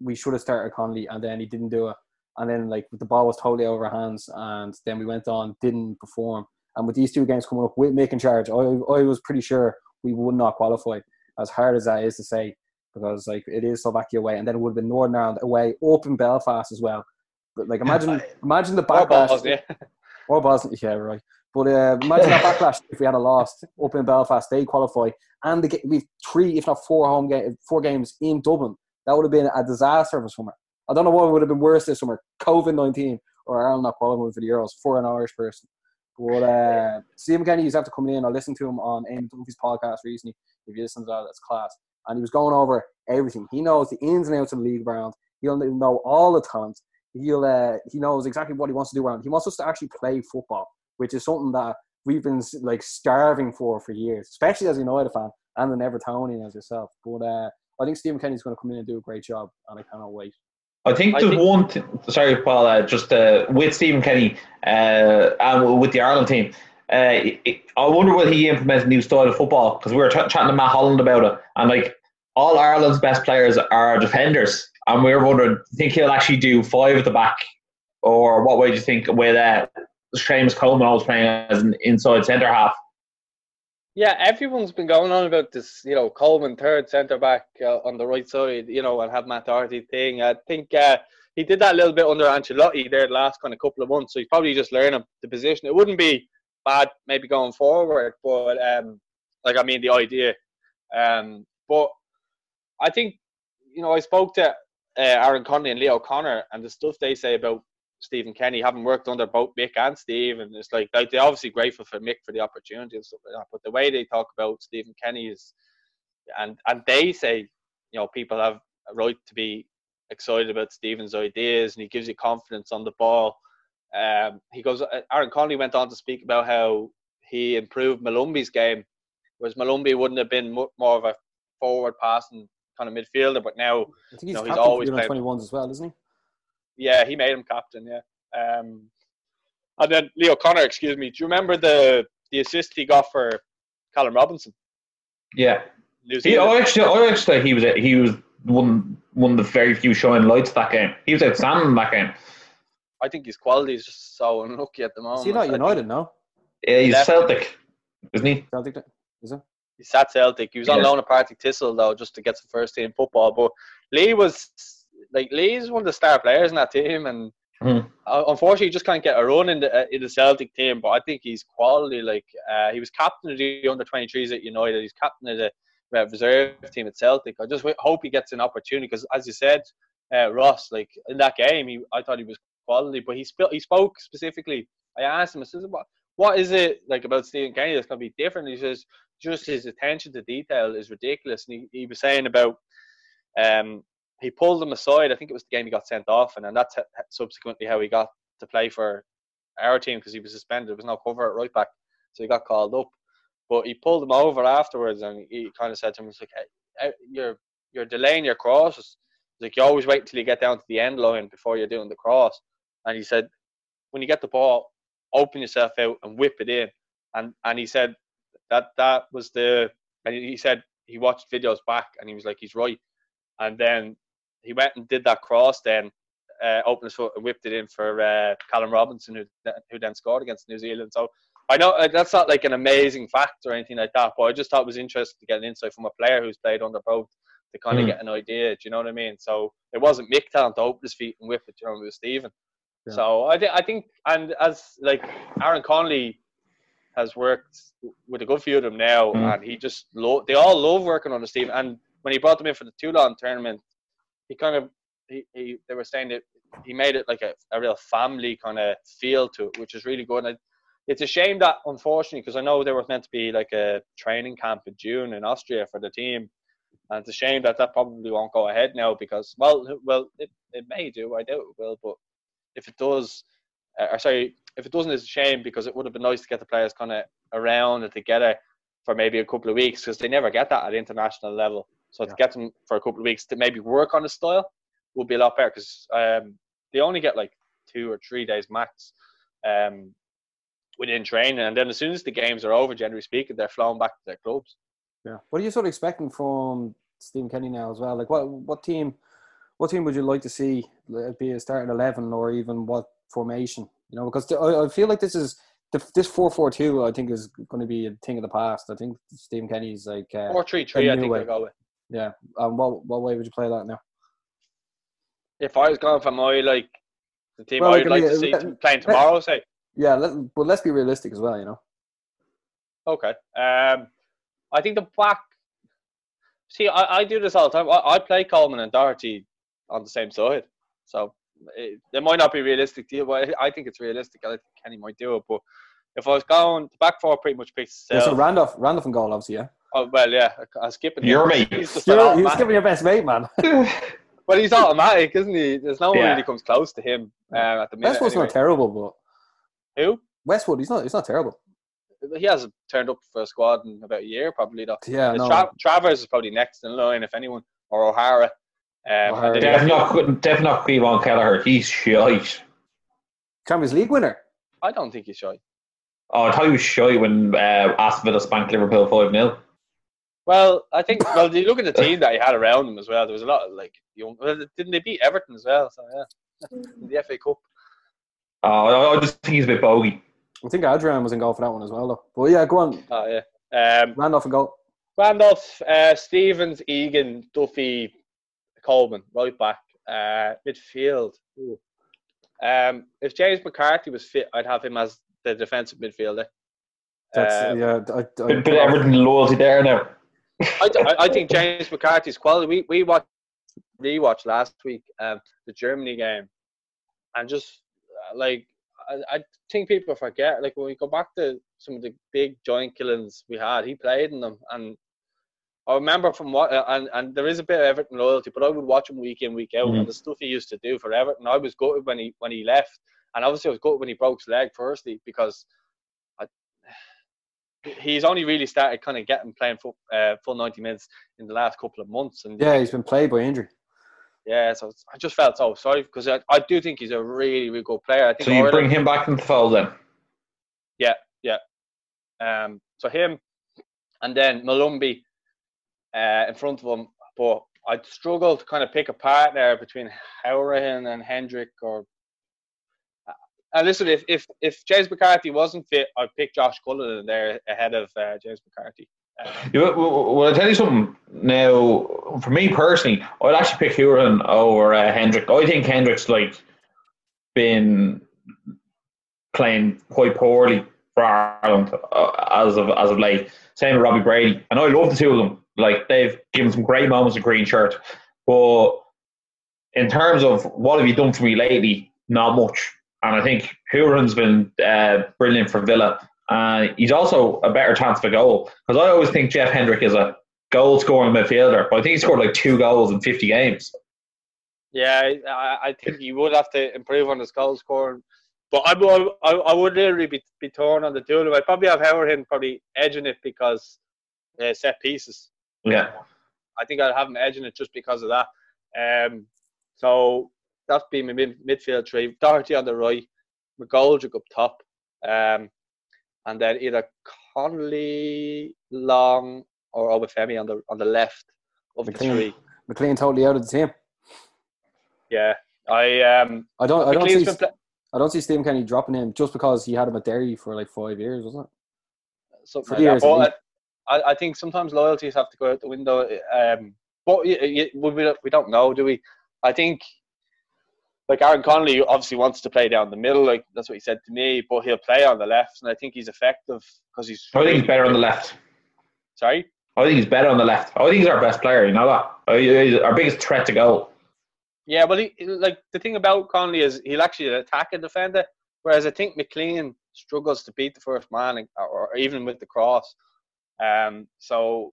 Speaker 1: we should have started Connolly, and then he didn't do it. And then like the ball was totally over our hands, and then we went on, didn't perform. And with these two games coming up with making charge, I I was pretty sure we would not qualify. As hard as that is to say, because like it is Slovakia away, and then it would have been Northern Ireland away, open Belfast as well. But like imagine [LAUGHS] imagine the backlash. [LAUGHS] Or Bosnia. Or Bosnia, yeah, right. But uh, imagine that backlash if we had a lost up in Belfast, they qualify, and the, we three, if not four home game, four games in Dublin. That would have been a disaster for summer. I don't know what would have been worse this summer: COVID nineteen or Ireland not qualifying for the Euros for an Irish person. But uh, [LAUGHS] Stephen Kenny, you have to come in. I listened to him on Eamon Dunphy's podcast recently. If you listen to that, that's class and he was going over everything. He knows the ins and outs of the league around. He'll know all the talent. He'll uh, he knows exactly what he wants to do around. He wants us to actually play football, which is something that we've been like starving for for years, especially as a United fan and an Evertonian as yourself. But uh, I think Stephen Kenny's going to come in and do a great job, and I cannot wait.
Speaker 2: I think there's one. Th- sorry, Paul. Uh, just uh, with Stephen Kenny uh, and with the Ireland team. Uh, it, I wonder will he implement a new style of football because we were t- chatting to Matt Holland about it, and like all Ireland's best players are defenders, and we were wondering, do you think he'll actually do five at the back, or what way do you think with uh, Seamus Coleman always playing as an inside centre half?
Speaker 3: Yeah, everyone's been going on about this, you know, Coleman third centre back uh, on the right side, you know, and have Matt Doherty thing. I think uh, he did that a little bit under Ancelotti there the last kind of couple of months, so he's probably just learning the position. It wouldn't be bad maybe going forward, but um, like I mean the idea. Um, but I think you know I spoke to uh, Aaron Connolly and Lee O'Connor, and the stuff they say about Stephen Kenny, having worked under both Mick and Steve, and it's like like they're obviously grateful for Mick for the opportunity and stuff like that. But the way they talk about Stephen Kenny is, and and they say, you know, people have a right to be excited about Stephen's ideas, and he gives you confidence on the ball. Um, he goes. Uh, Aaron Connolly went on to speak about how he improved Molumby's game, whereas Malumbi wouldn't have been more of a forward passing kind of midfielder, but now
Speaker 1: I think he's,
Speaker 3: No, he's always played-
Speaker 1: 21s as well, isn't he?
Speaker 3: Yeah, he made him captain. Yeah. Um, and then Lee O'Connor, excuse me. Do you remember the the assist he got for Callum Robinson?
Speaker 2: Yeah. He, I actually, I actually, he was he was one one of the very few showing lights of that game. He was outstanding in that game.
Speaker 3: I think his quality is just so unlucky at the moment.
Speaker 1: Is he not United now?
Speaker 2: Yeah, he's
Speaker 3: Left.
Speaker 2: Celtic, isn't he?
Speaker 1: Celtic, is it?
Speaker 3: He's at Celtic. He was on
Speaker 2: Yeah.
Speaker 3: loan at Partick Thistle though, just to get some first team football. But Lee was like Lee's one of the star players in that team, and
Speaker 2: Mhm.
Speaker 3: uh, unfortunately, he just can't get a run in the uh, in the Celtic team. But I think he's quality. Like uh, he was captain of the under 23s at United. He's captain of the uh, reserve team at Celtic. I just w- hope he gets an opportunity because, as you said, uh, Ross, like in that game, he I thought he was quality, but he sp- he spoke specifically. I asked him, I said, what what is it like about Stephen Kenny that's going to be different? He says just his attention to detail is ridiculous. And he, he was saying about um, he pulled him aside. I think it was the game he got sent off, and then that's subsequently how he got to play for our team because he was suspended. There was no cover at right back, so he got called up. But he pulled him over afterwards, and he kind of said to him, "It's like "Eh, eh, you're you're delaying your crosses. Like you always wait until you get down to the end line before you're doing the cross." And he said, "When you get the ball, open yourself out and whip it in." And and he said that that was the and he said he watched videos back and he was like he's right and then he went and did that cross then uh, opened his foot and whipped it in for uh, Callum Robinson who who then scored against New Zealand so I know uh, that's not like an amazing fact or anything like that but I just thought it was interesting to get an insight from a player who's played under both to kind of
Speaker 2: Hmm.
Speaker 3: get an idea do you know what I mean so it wasn't Mick telling to open his feet and whip it you know it was Stephen
Speaker 1: Yeah.
Speaker 3: so I, th- I think and as like Aaron Connolly has worked with a good few of them now,
Speaker 2: Mm.
Speaker 3: and he just lo- they all love working on the team. And when he brought them in for the Toulon tournament, he kind of he, he they were saying that he made it like a, a real family kind of feel to it, which is really good. And it's a shame that unfortunately, because I know there was meant to be like a training camp in June in Austria for the team, and it's a shame that that probably won't go ahead now because well, well, it, it may do. I doubt it will, but if it does, uh, or sorry, if it doesn't, it's a shame because it would have been nice to get the players kind of around and together for maybe a couple of weeks because they never get that at international level. So to get them for a couple of weeks to maybe work on the style would be a lot better because um, they only get like two or three days max um, within training, and then as soon as the games are over, generally speaking, they're flown back to their clubs.
Speaker 1: Yeah. What are you sort of expecting from Stephen Kenny now as well? Like, what what team, what team would you like to see uh, be a starting eleven, or even what formation? You know, because I, I feel like this is this four four two. I think is going to be a thing of the past. I think Stephen Kenny's like, uh,
Speaker 3: Four three three, I think
Speaker 1: way.
Speaker 3: they'll go with.
Speaker 1: Yeah. Um, what what way would you play that now?
Speaker 3: If I was going for my like the team
Speaker 1: Well,
Speaker 3: I'd
Speaker 1: like,
Speaker 3: to see
Speaker 1: let-
Speaker 3: playing tomorrow, say.
Speaker 1: Yeah, let, but let's be realistic as well. You know.
Speaker 3: Okay. Um, I think the back. See, I, I do this all the time. I, I play Coleman and Doherty on the same side, so it, it might not be realistic to you, but I think it's realistic. I think Kenny might do it, but if I was going, the back four pretty much picks
Speaker 1: Yeah, so Randolph, Randolph and goal, obviously. Yeah.
Speaker 3: Oh, well, yeah, I was skipping. him.
Speaker 2: Your mate.
Speaker 3: He's just an
Speaker 1: You're, you're skipping your best mate, man. [LAUGHS] [LAUGHS]
Speaker 3: But he's automatic, isn't he? There's no one
Speaker 2: Yeah.
Speaker 3: really comes close to him um, at the minute.
Speaker 1: Westwood's
Speaker 3: anyway.
Speaker 1: not terrible, but
Speaker 3: Who?
Speaker 1: Westwood, he's not. He's not terrible.
Speaker 3: He hasn't turned up for a squad in about a year, probably though.
Speaker 1: Yeah, no.
Speaker 3: Tra- Travers is probably next in line, if anyone, or O'Hara. Um,
Speaker 1: O'Hara,
Speaker 3: and then
Speaker 1: yeah.
Speaker 3: you
Speaker 2: Definitely not, definitely not Caoimhin Kelleher. He's shite.
Speaker 1: Champions League winner.
Speaker 3: I don't think he's shy.
Speaker 2: Oh, I thought he was shy when uh, Aston Villa spanked Liverpool 5 0.
Speaker 3: Well, I think. Well, you look at the team that he had around him as well. There was a lot of like young. Well, didn't they beat Everton as well? So yeah, in the FA Cup.
Speaker 2: Oh, I I just think he's a bit bogey.
Speaker 1: I think Adrian was in goal for that one as well, though. But yeah, go on.
Speaker 3: Oh yeah. Um,
Speaker 1: Randolph and goal.
Speaker 3: Randolph, uh, Stevens, Egan, Duffy, Coleman, right back, uh, midfield. Um, if James McCarthy was fit, I'd have him as the defensive midfielder.
Speaker 1: That's
Speaker 3: Uh,
Speaker 1: yeah. I, I,
Speaker 2: Bit, bit of Everton loyalty there now.
Speaker 3: I, I- I think James McCarthy's quality. We we watched rewatched last week um, the Germany game, and just uh, like I, I think people forget like when we go back to some of the big joint killings we had, he played in them, and I remember from what uh, and and there is a bit of Everton loyalty, but I would watch him week in week out,
Speaker 2: Mhm.
Speaker 3: and the stuff he used to do for Everton. I was gutted when he when he left, and obviously I was gutted when he broke his leg. Firstly, because he's only really started kind of getting playing full, uh, full 90 minutes in the last couple of months. And
Speaker 1: yeah, he's been played by injury.
Speaker 3: yeah, so I just felt so sorry because I, I do think he's a really, really good player. I think
Speaker 2: So you
Speaker 3: Ireland-
Speaker 2: bring him back in the fold then? Yeah, yeah.
Speaker 3: Um, so him and then Molumby uh, in front of him. But I'd struggle to kind of pick a partner between Hourihane and Hendrick or. And listen, if, if if James McCarthy wasn't fit, I'd pick Josh Cullen there ahead of uh, James McCarthy. Um,
Speaker 2: You, well, well, well, I'll tell you something now. For me personally, I'd actually pick Hourihane over uh, Hendrick. I think Hendrick's like been playing quite poorly for Ireland uh, as of as of late. Same with Robbie Brady, and I love the two of them. Like they've given some great moments of green shirt, but in terms of what have you done for me lately, not much. And I think Hourihane's been uh, brilliant for Villa. Uh, he's also a better chance for goal because I always think Jeff Hendrick is a goal scoring midfielder, but I think he scored like two goals in 50 games.
Speaker 3: Yeah, I, I think he would have to improve on his goal scoring. But I, would- I, I would literally be, be torn on the two of them. I'd probably have Howard probably edging it because uh, set pieces.
Speaker 2: Yeah.
Speaker 3: I think I'd have him edging it just because of that. Um, so that's been my mid, midfield three. Doherty on the right, McGoldrick up top, um, and then either Connolly, Long, or Obafemi on the on the left of the three.
Speaker 1: McLean totally out of the team.
Speaker 3: Yeah, I um,
Speaker 1: I don't. I don't see. I don't see Stephen Kenny dropping him just because he had him at Derry for like five years, wasn't it?
Speaker 3: something
Speaker 1: For
Speaker 3: like
Speaker 1: years,
Speaker 3: that. I, I think sometimes loyalties have to go out the window. Um, but y- y- we we we don't know, do we? I think like Aaron Connolly obviously wants to play down the middle, like that's what he said to me. But he'll play on the left, and I think he's effective because he's.
Speaker 2: I think he's better on the left.
Speaker 3: Sorry.
Speaker 2: I think he's better on the left. I think he's our best player. You know that? He's our biggest threat to goal.
Speaker 3: Yeah, well, he like the thing about Connolly is he'll actually attack a defender, whereas I think McLean struggles to beat the first man, or, or even with the cross. Um, so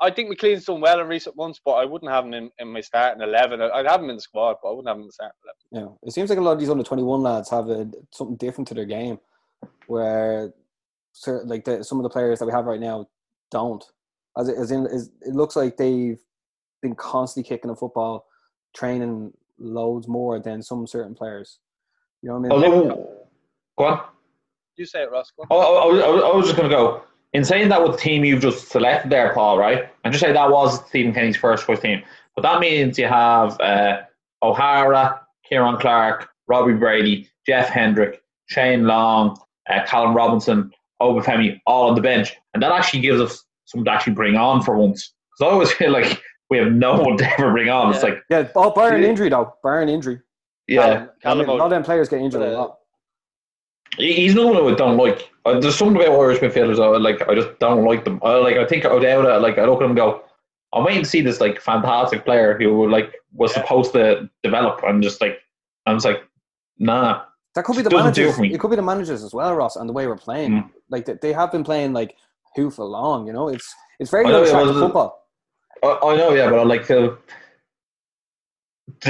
Speaker 3: I think McLean's done well in recent months, but I wouldn't have him in, in my starting eleven. I- I'd have him in the squad, but I wouldn't have him in the starting eleven.
Speaker 1: Yeah, it seems like a lot of these under twenty one lads have a, something different to their game, where certain, like the, some of the players that we have right now don't. As, it- as in, is, it looks like they've been constantly kicking the football, training loads more than some certain players. You know what I mean?
Speaker 2: Oh, Although, go on.
Speaker 3: You say it, Ross. Go on.
Speaker 2: I, I, I I was- I was just going to go. In saying that with the team you've just selected there, Paul, right? And just say that was Stephen Kenny's first choice team. But that means you have uh, O'Hara, Ciaran Clark, Robbie Brady, Jeff Hendrick, Shane Long, uh, Callum Robinson, Obafemi, all on the bench. And that actually gives us someone to actually bring on for once. Because I always [LAUGHS] feel like we have no one to ever bring on. It's like,
Speaker 1: yeah, oh, barring injury though, barring injury.
Speaker 2: yeah.
Speaker 3: Callum,
Speaker 1: I mean,
Speaker 3: Callum
Speaker 1: a lot of them players get injured
Speaker 3: but,
Speaker 1: a
Speaker 3: uh,
Speaker 1: lot.
Speaker 2: He- He's another one I don't like. Uh, there's something about Irish midfielders I like. I just don't like them. I like. I think O'Dowda. Like I look at him and go. I'm waiting to see this like fantastic player who like was
Speaker 3: Yeah.
Speaker 2: supposed to develop. and just like I'm just like, nah.
Speaker 1: That could be the managers. It could be the managers as well, Ross, and the way we're playing.
Speaker 2: Mm.
Speaker 1: Like they, have been playing like who for long. You know, it's it's very
Speaker 2: I know,
Speaker 1: unattractive
Speaker 2: well,
Speaker 1: football.
Speaker 2: I, I know, yeah, but I like the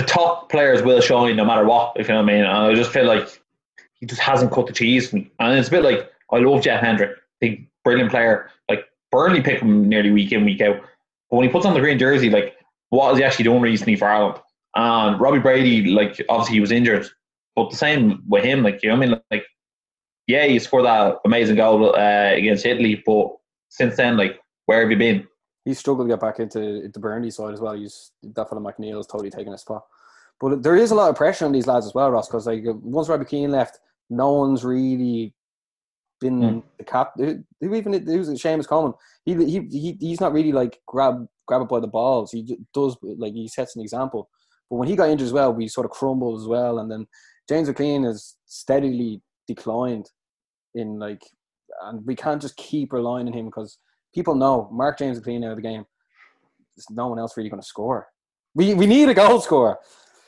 Speaker 2: top players will shine no matter what. If you know what I mean. And I just feel like he just hasn't cut the cheese me. And it's a bit like I love Jeff Hendrick, big brilliant player. Like Burnley pick him nearly week in week out. But when he puts on the green jersey, like what is he actually done recently for Ireland? And Robbie Brady, like obviously he was injured, but the same with him. Like you know I mean? Like yeah, he scored that amazing goal uh, against Italy, but since then, like where have you been?
Speaker 1: He struggled to get back into the Burnley side as well. He's that fellow McNeil has totally taken a spot. But there is a lot of pressure on these lads as well, Ross, because like once Robbie Keane left, no one's really been
Speaker 2: Mm.
Speaker 1: the cap. Who who even who's Seamus Coleman? He, he he he's not really like grab grab it by the balls. He does like he sets an example. But when he got injured as well, we sort of crumbled as well. And then James McLean has steadily declined in like and we can't just keep relying on him because people know Mark James McLean clean out of the game. There's no one else really going to score. We we need a goal scorer.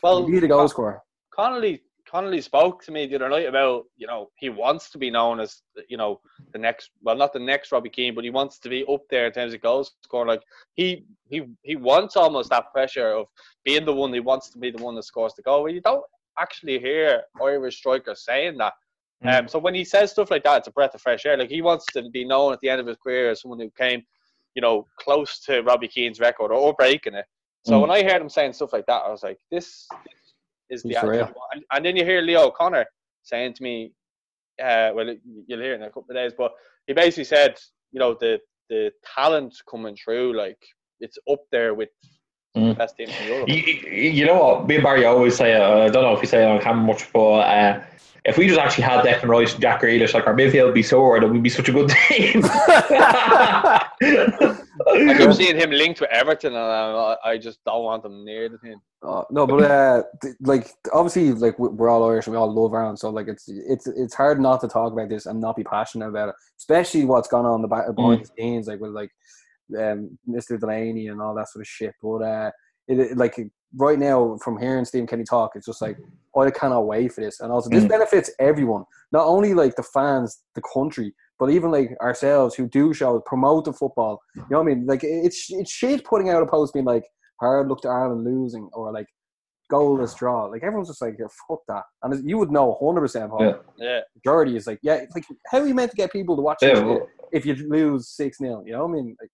Speaker 3: Well,
Speaker 1: we need a goal scorer.
Speaker 3: Connolly Connolly spoke to me the other night about you know he wants to be known as you know the next well not the next Robbie Keane but he wants to be up there in terms of goals scoring like he he he wants almost that pressure of being the one he wants to be the one that scores the goal. Well, you don't actually hear Irish strikers saying that. Mm. Um, so when he says stuff like that, it's a breath of fresh air. Like he wants to be known at the end of his career as someone who came, you know, close to Robbie Keane's record or, breaking it. So mm. when I heard him saying stuff like that, I was like, this, is the attitude. And, and, then you hear Lee O'Connor saying to me, uh, well, you'll hear in a couple of days, but he basically said, you know, the the talent coming through, like it's up there with mm. the best teams in Europe.
Speaker 2: You, you know what? Me and Barry always say, uh, I don't know if you say it on camera much, but uh, if we just actually had Declan Rice and Jack Grealish, like our midfield would be sore, and we'd be such a good [LAUGHS] team. [LAUGHS] [LAUGHS]
Speaker 3: I keep seeing him linked with Everton, and I, I just don't want him near the team.
Speaker 1: Uh, no, but uh, like obviously, like we're all Irish and we all love Ireland, so like it's it's it's hard not to talk about this and not be passionate about it, especially what's gone on the back behind mm. the scenes, like with like um, Mr. Delaney and all that sort of shit. But uh, it, it, like right now, from hearing Stephen Kenny talk, it's just like oh, I cannot wait for this, and also this mm. benefits everyone, not only like the fans, the country, but even like ourselves who do show promote the football. You know what I mean? Like it's it's shit putting out a post being like hard look to Ireland losing or like goalless draw. Like everyone's just like, yeah, fuck that. And you would know 100 percent.
Speaker 3: Yeah. yeah.
Speaker 1: Majority is like, yeah, like how are you meant to get people to watch yeah, well, if you lose six 0 You know what I mean? Like,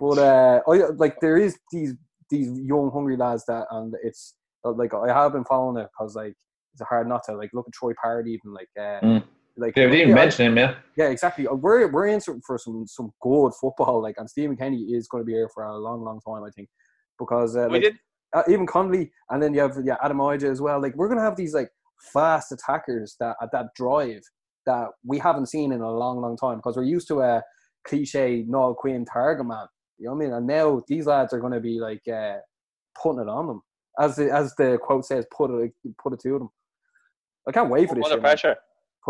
Speaker 1: but uh, I, like there is these these young hungry lads that, and it's like I have been following it because like it's hard not to like look at Troy Parrott even like. Uh,
Speaker 2: mm. Like, yeah, we didn't yeah, mention him, yeah.
Speaker 1: Yeah, exactly. We're we're in for some some good football, like, and Stephen Kenny is going to be here for a long, long time, I think because uh, like, uh, even Connolly, and then you have yeah Adam Idah as well. Like we're gonna have these like fast attackers that at that drive that we haven't seen in a long, long time because we're used to a cliche Niall Quinn target man. You know what I mean? And now these lads are going to be like uh, putting it on them, as the, as the quote says, put it put it to them. I can't wait for this.
Speaker 3: Under shit, pressure. Man.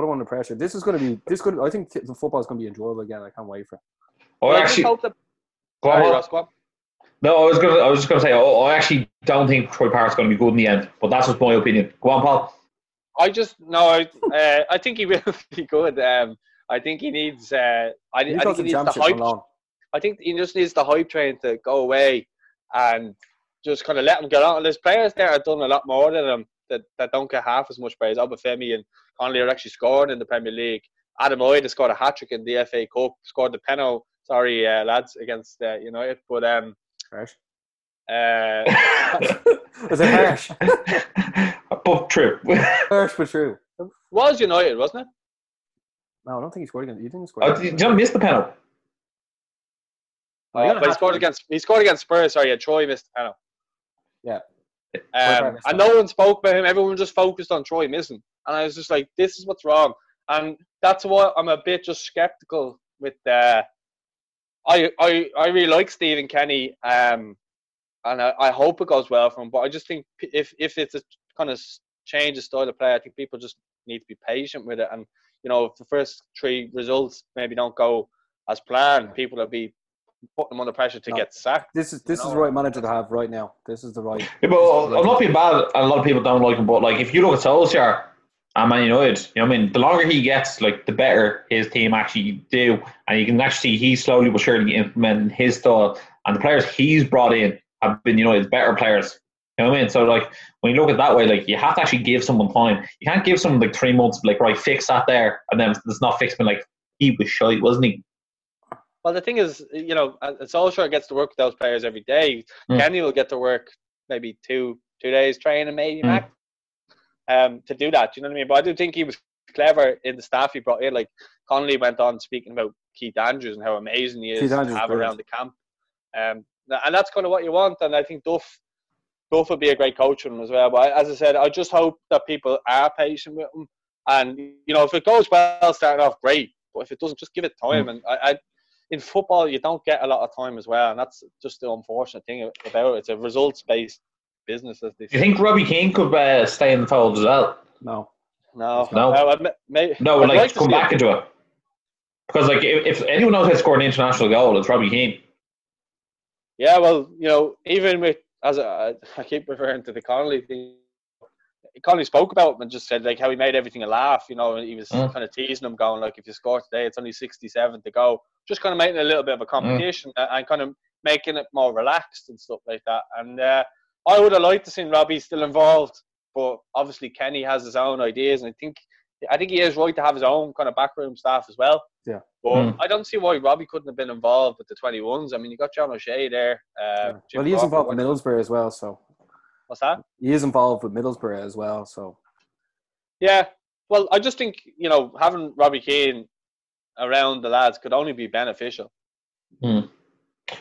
Speaker 1: Put them under pressure. This is going to be this good. I think the football is going to be enjoyable again. I can't wait for it.
Speaker 2: Oh, actually, hope that, go on, Ross, go on. No, I was gonna. I was just gonna say. Oh, I actually don't think Troy Parrott's going to be good in the end, but that's just my opinion. Go on, Paul.
Speaker 3: I just no. I, uh, I think he [LAUGHS] will be good. Um, I think he needs. Uh, I, I think he needs the hype. I think he just needs the hype train to go away and just kind of let him get on. And there's players there have done a lot more than him that, that don't get half as much praise. Obafemi and Connolly are actually scoring in the Premier League. Adam Idah scored a hat trick in the FA Cup, scored the penalty. Sorry, uh, lads, against uh, United, but um,
Speaker 1: Harsh.
Speaker 3: Uh, [LAUGHS]
Speaker 1: was it harsh? [LAUGHS]
Speaker 2: but true. [LAUGHS]
Speaker 1: harsh but true.
Speaker 3: Was United, wasn't it?
Speaker 1: No, I don't think he scored against. You didn't score. Oh,
Speaker 2: did you miss the penalty?
Speaker 3: Oh, but he scored against he scored against Spurs. Sorry, yeah, Troy missed the penalty.
Speaker 1: Yeah.
Speaker 3: Um, and no one spoke about him. Everyone just focused on Troy missing, and I was just like, "This is what's wrong." And that's why I'm a bit just skeptical with uh, I, I, I really like Stephen Kenny, um, and I, I hope it goes well for him. But I just think if if it's a kind of change of style of play, I think people just need to be patient with it. And you know, if the first three results maybe don't go as planned, people will be putting them under pressure to no. get sacked.
Speaker 1: This is this is the right manager to have right now. This is the right.
Speaker 2: Yeah, but I'm not being bad. A lot of people don't like him, but like if you look at Solskjaer, and Man United. You know what I mean? The longer he gets, like the better his team actually do, and you can actually see he's slowly but surely implementing his style, and the players he's brought in have been United's better players. You know what I mean? So like when you look at that way, like you have to actually give someone time. You can't give someone like three months, like right, fix that there, and then it's not fixed. But like he was shy, wasn't he?
Speaker 3: Well, the thing is, you know, Solskjaer gets to work with those players every day. Mm. Kenny will get to work maybe two two days training, maybe mm. max um, to do that. Do you know what I mean? But I do think he was clever in the staff he brought in. Like Connolly went on speaking about Keith Andrews and how amazing he is to have around the camp. Um, and that's kind of what you want. And I think Duff Duff would be a great coach for him as well. But as I said, I just hope that people are patient with him. And you know, if it goes well, starting off great. But if it doesn't, just give it time. Mm. And I, I, in football, you don't get a lot of time as well, and that's just the unfortunate thing about it. It's a results-based business, as they
Speaker 2: say. You think Robbie Keane could uh, stay in the fold as well?
Speaker 1: No.
Speaker 3: No.
Speaker 2: No.
Speaker 3: No, may,
Speaker 2: no like, like come back into it. Because like if, if anyone knows how to score an international goal, it's Robbie Keane.
Speaker 3: Yeah, well, you know, even with as a, I keep referring to the Connolly thing. Connolly spoke about it and just said like how he made everything a laugh. You know, and he was
Speaker 2: Mm.
Speaker 3: kind of teasing him, going like, "If you score today, it's only sixty-seven to go." Just kind of making it a little bit of a competition and, and kind of making it more relaxed and stuff like that. And uh, I would have liked to seen Robbie still involved, but obviously Kenny has his own ideas, and I think I think he is right to have his own kind of backroom staff as well.
Speaker 1: Yeah.
Speaker 3: But
Speaker 2: Mm.
Speaker 3: I don't see why Robbie couldn't have been involved with the 21s. I mean, you got John O'Shea there. Uh, Jim
Speaker 1: well, he is involved with Middlesbrough as well, so
Speaker 3: What's that?
Speaker 1: he is involved with Middlesbrough as well. So
Speaker 3: Yeah. Well, I just think you know having Robbie Keane around the lads could only be beneficial.
Speaker 2: Yeah,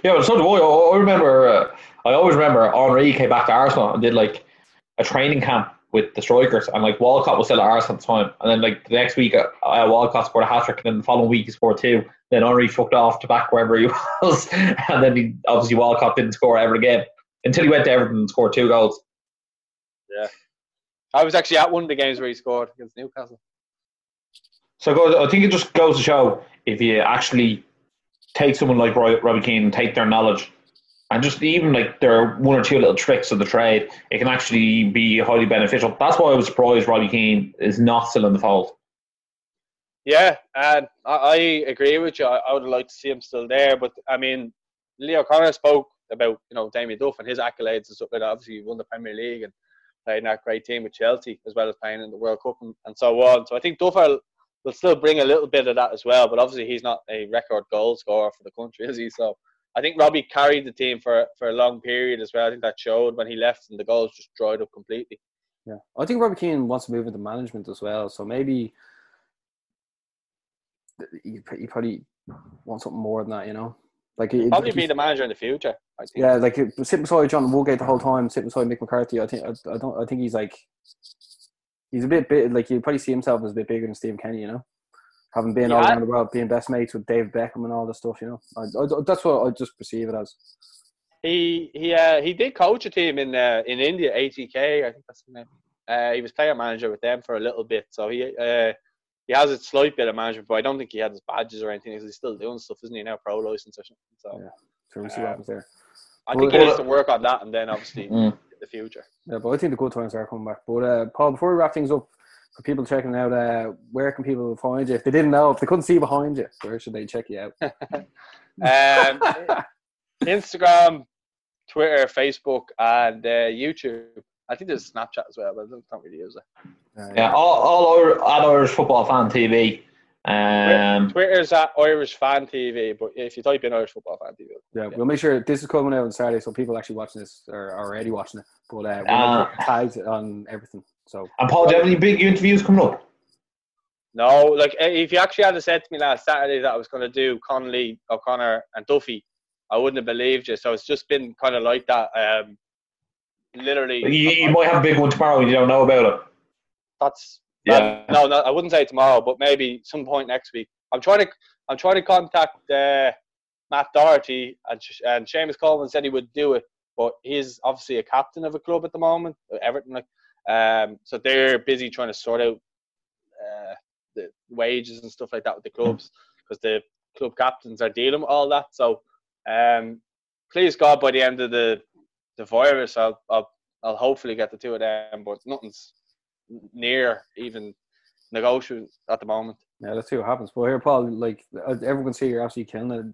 Speaker 2: well, so do I. I I remember. Uh, I always remember Henry came back to Arsenal and did like a training camp with the strikers, and like Walcott was still at Arsenal at the time. And then like the next week, uh, uh, Walcott scored a hat trick, and then the following week he scored two. Then Henry fucked off to back wherever he [LAUGHS] was, and then he, obviously Walcott didn't score ever again until he went to Everton and scored two goals. Yeah.
Speaker 3: I was actually at one of the games where he scored against Newcastle.
Speaker 2: So I think it just goes to show if you actually take someone like Roy, Robbie Keane and take their knowledge and just even like their one or two little tricks of the trade, it can actually be highly beneficial. That's why I was surprised Robbie Keane is not still in the fold.
Speaker 3: Yeah, and I, I agree with you. I, I would liked to see him still there, but I mean, Lee O'Connor spoke about you know Damien Duff and his accolades and stuff like that. Obviously, he won the Premier League and played in that great team with Chelsea, as well as playing in the World Cup and, and so on. So I think Duff will, will still bring a little bit of that as well. But obviously, he's not a record goal scorer for the country, [LAUGHS] is he? So I think Robbie carried the team for for a long period as well. I think that showed when he left, and the goals just dried up completely.
Speaker 1: yeah, I think Robbie Keane wants to move into management as well. So maybe he, he probably wants something more than that, you know. Like he,
Speaker 3: Probably be the manager in the future. I think.
Speaker 1: Yeah, like uh, sitting beside John Woodgate the whole time, sitting beside Mick McCarthy. I think I, I don't. I think he's like he's a bit big. Like you probably see himself as a bit bigger than Steve Kenny. You know, having been all around the world, being best mates with Dave Beckham and all this stuff. You know, I, I, that's what I just perceive it as.
Speaker 3: He he uh, he did coach a team in uh, in India, ATK, I think that's the name. Uh, he was player manager with them for a little bit, so he uh, he has a slight bit of management, but I don't think he had his badges or anything. 'cause He's still doing stuff, isn't he now? Pro license or something. So
Speaker 1: Yeah. So we'll see what
Speaker 3: Um,
Speaker 1: happens there.
Speaker 3: I think he
Speaker 2: Well,
Speaker 3: needs to work on that, and then obviously
Speaker 2: Mm.
Speaker 3: in the future.
Speaker 1: Yeah, but I think the good times are coming back. But uh, Paul, before we wrap things up, for people checking out, uh, where can people find you? If they didn't know, if they couldn't see behind you, where should they check you out? [LAUGHS] [LAUGHS]
Speaker 3: Um, Instagram, Twitter, Facebook, and uh, YouTube. I think there's Snapchat as well, but I don't, don't really use it.
Speaker 1: Uh,
Speaker 2: Yeah, all, all our, at Irish Football Fan TV. Um,
Speaker 3: Twitter's at Irish Fan TV, but if you type in Irish Football Fan TV,
Speaker 1: Yeah, we'll make sure this is coming out on Saturday, so people actually watching this are already watching it. But uh, we'll
Speaker 2: Ah.
Speaker 1: make it tagged on everything. So
Speaker 2: and Paul, do you have any big interviews coming up?
Speaker 3: No, like eh, if you actually had said to me last Saturday that I was going to do Connolly, O'Connor, and Duffy, I wouldn't have believed you. So it's just been kind of like that. Um, literally,
Speaker 2: You, you might have a big one tomorrow and you don't know about it.
Speaker 3: that's
Speaker 2: Yeah.
Speaker 3: no, no, I wouldn't say tomorrow, but maybe some point next week. I'm trying to, I'm trying to contact uh, Matt Doherty, and and Seamus Coleman said he would do it, but he's obviously a captain of a club at the moment, Everton. Like, um, so they're busy trying to sort out uh, the wages and stuff like that with the clubs because the club captains are dealing with all that. So, um, please God, by the end of the the virus, I'll I'll, I'll hopefully get the two of them, but nothing's near even negotiable at the moment.
Speaker 1: yeah, let's see what happens. But here, Paul, like uh, everyone can see, you're absolutely killing it.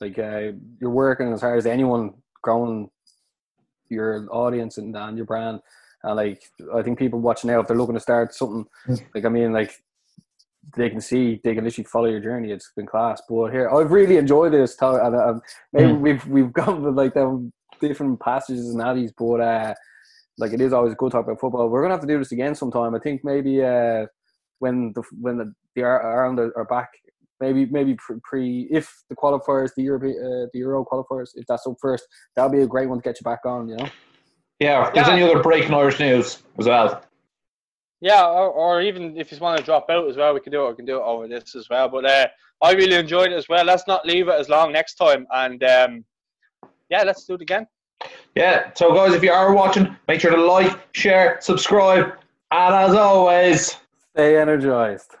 Speaker 1: Like uh, you're working as hard as anyone, growing your audience and, and your brand. And like I think people watching now, if they're looking to start something, like I mean, like they can see, they can literally follow your journey. It's been class. But here, I've really enjoyed this. Talk, and uh, maybe
Speaker 2: Mm.
Speaker 1: we've we've [LAUGHS] gone with like them different passages and alleys, but uh, like it is always a good to talk about football. We're gonna have to do this again sometime. I think maybe uh, when the when the, the Ireland are, are back, maybe maybe pre, pre if the qualifiers, the Euro uh, the Euro qualifiers, if that's up first, that'll be a great one to get you back on. You know.
Speaker 2: Yeah, if there's
Speaker 3: Yeah.
Speaker 2: any other breaking Irish news as well.
Speaker 3: Yeah, or, or even if you just want to drop out as well, we can do it. We can do it over this as well. But uh, I really enjoyed it as well. Let's not leave it as long next time. And um, yeah, let's do it again.
Speaker 2: Yeah, so guys, if you are watching, make sure to like, share, subscribe, and as always,
Speaker 1: Stay energized.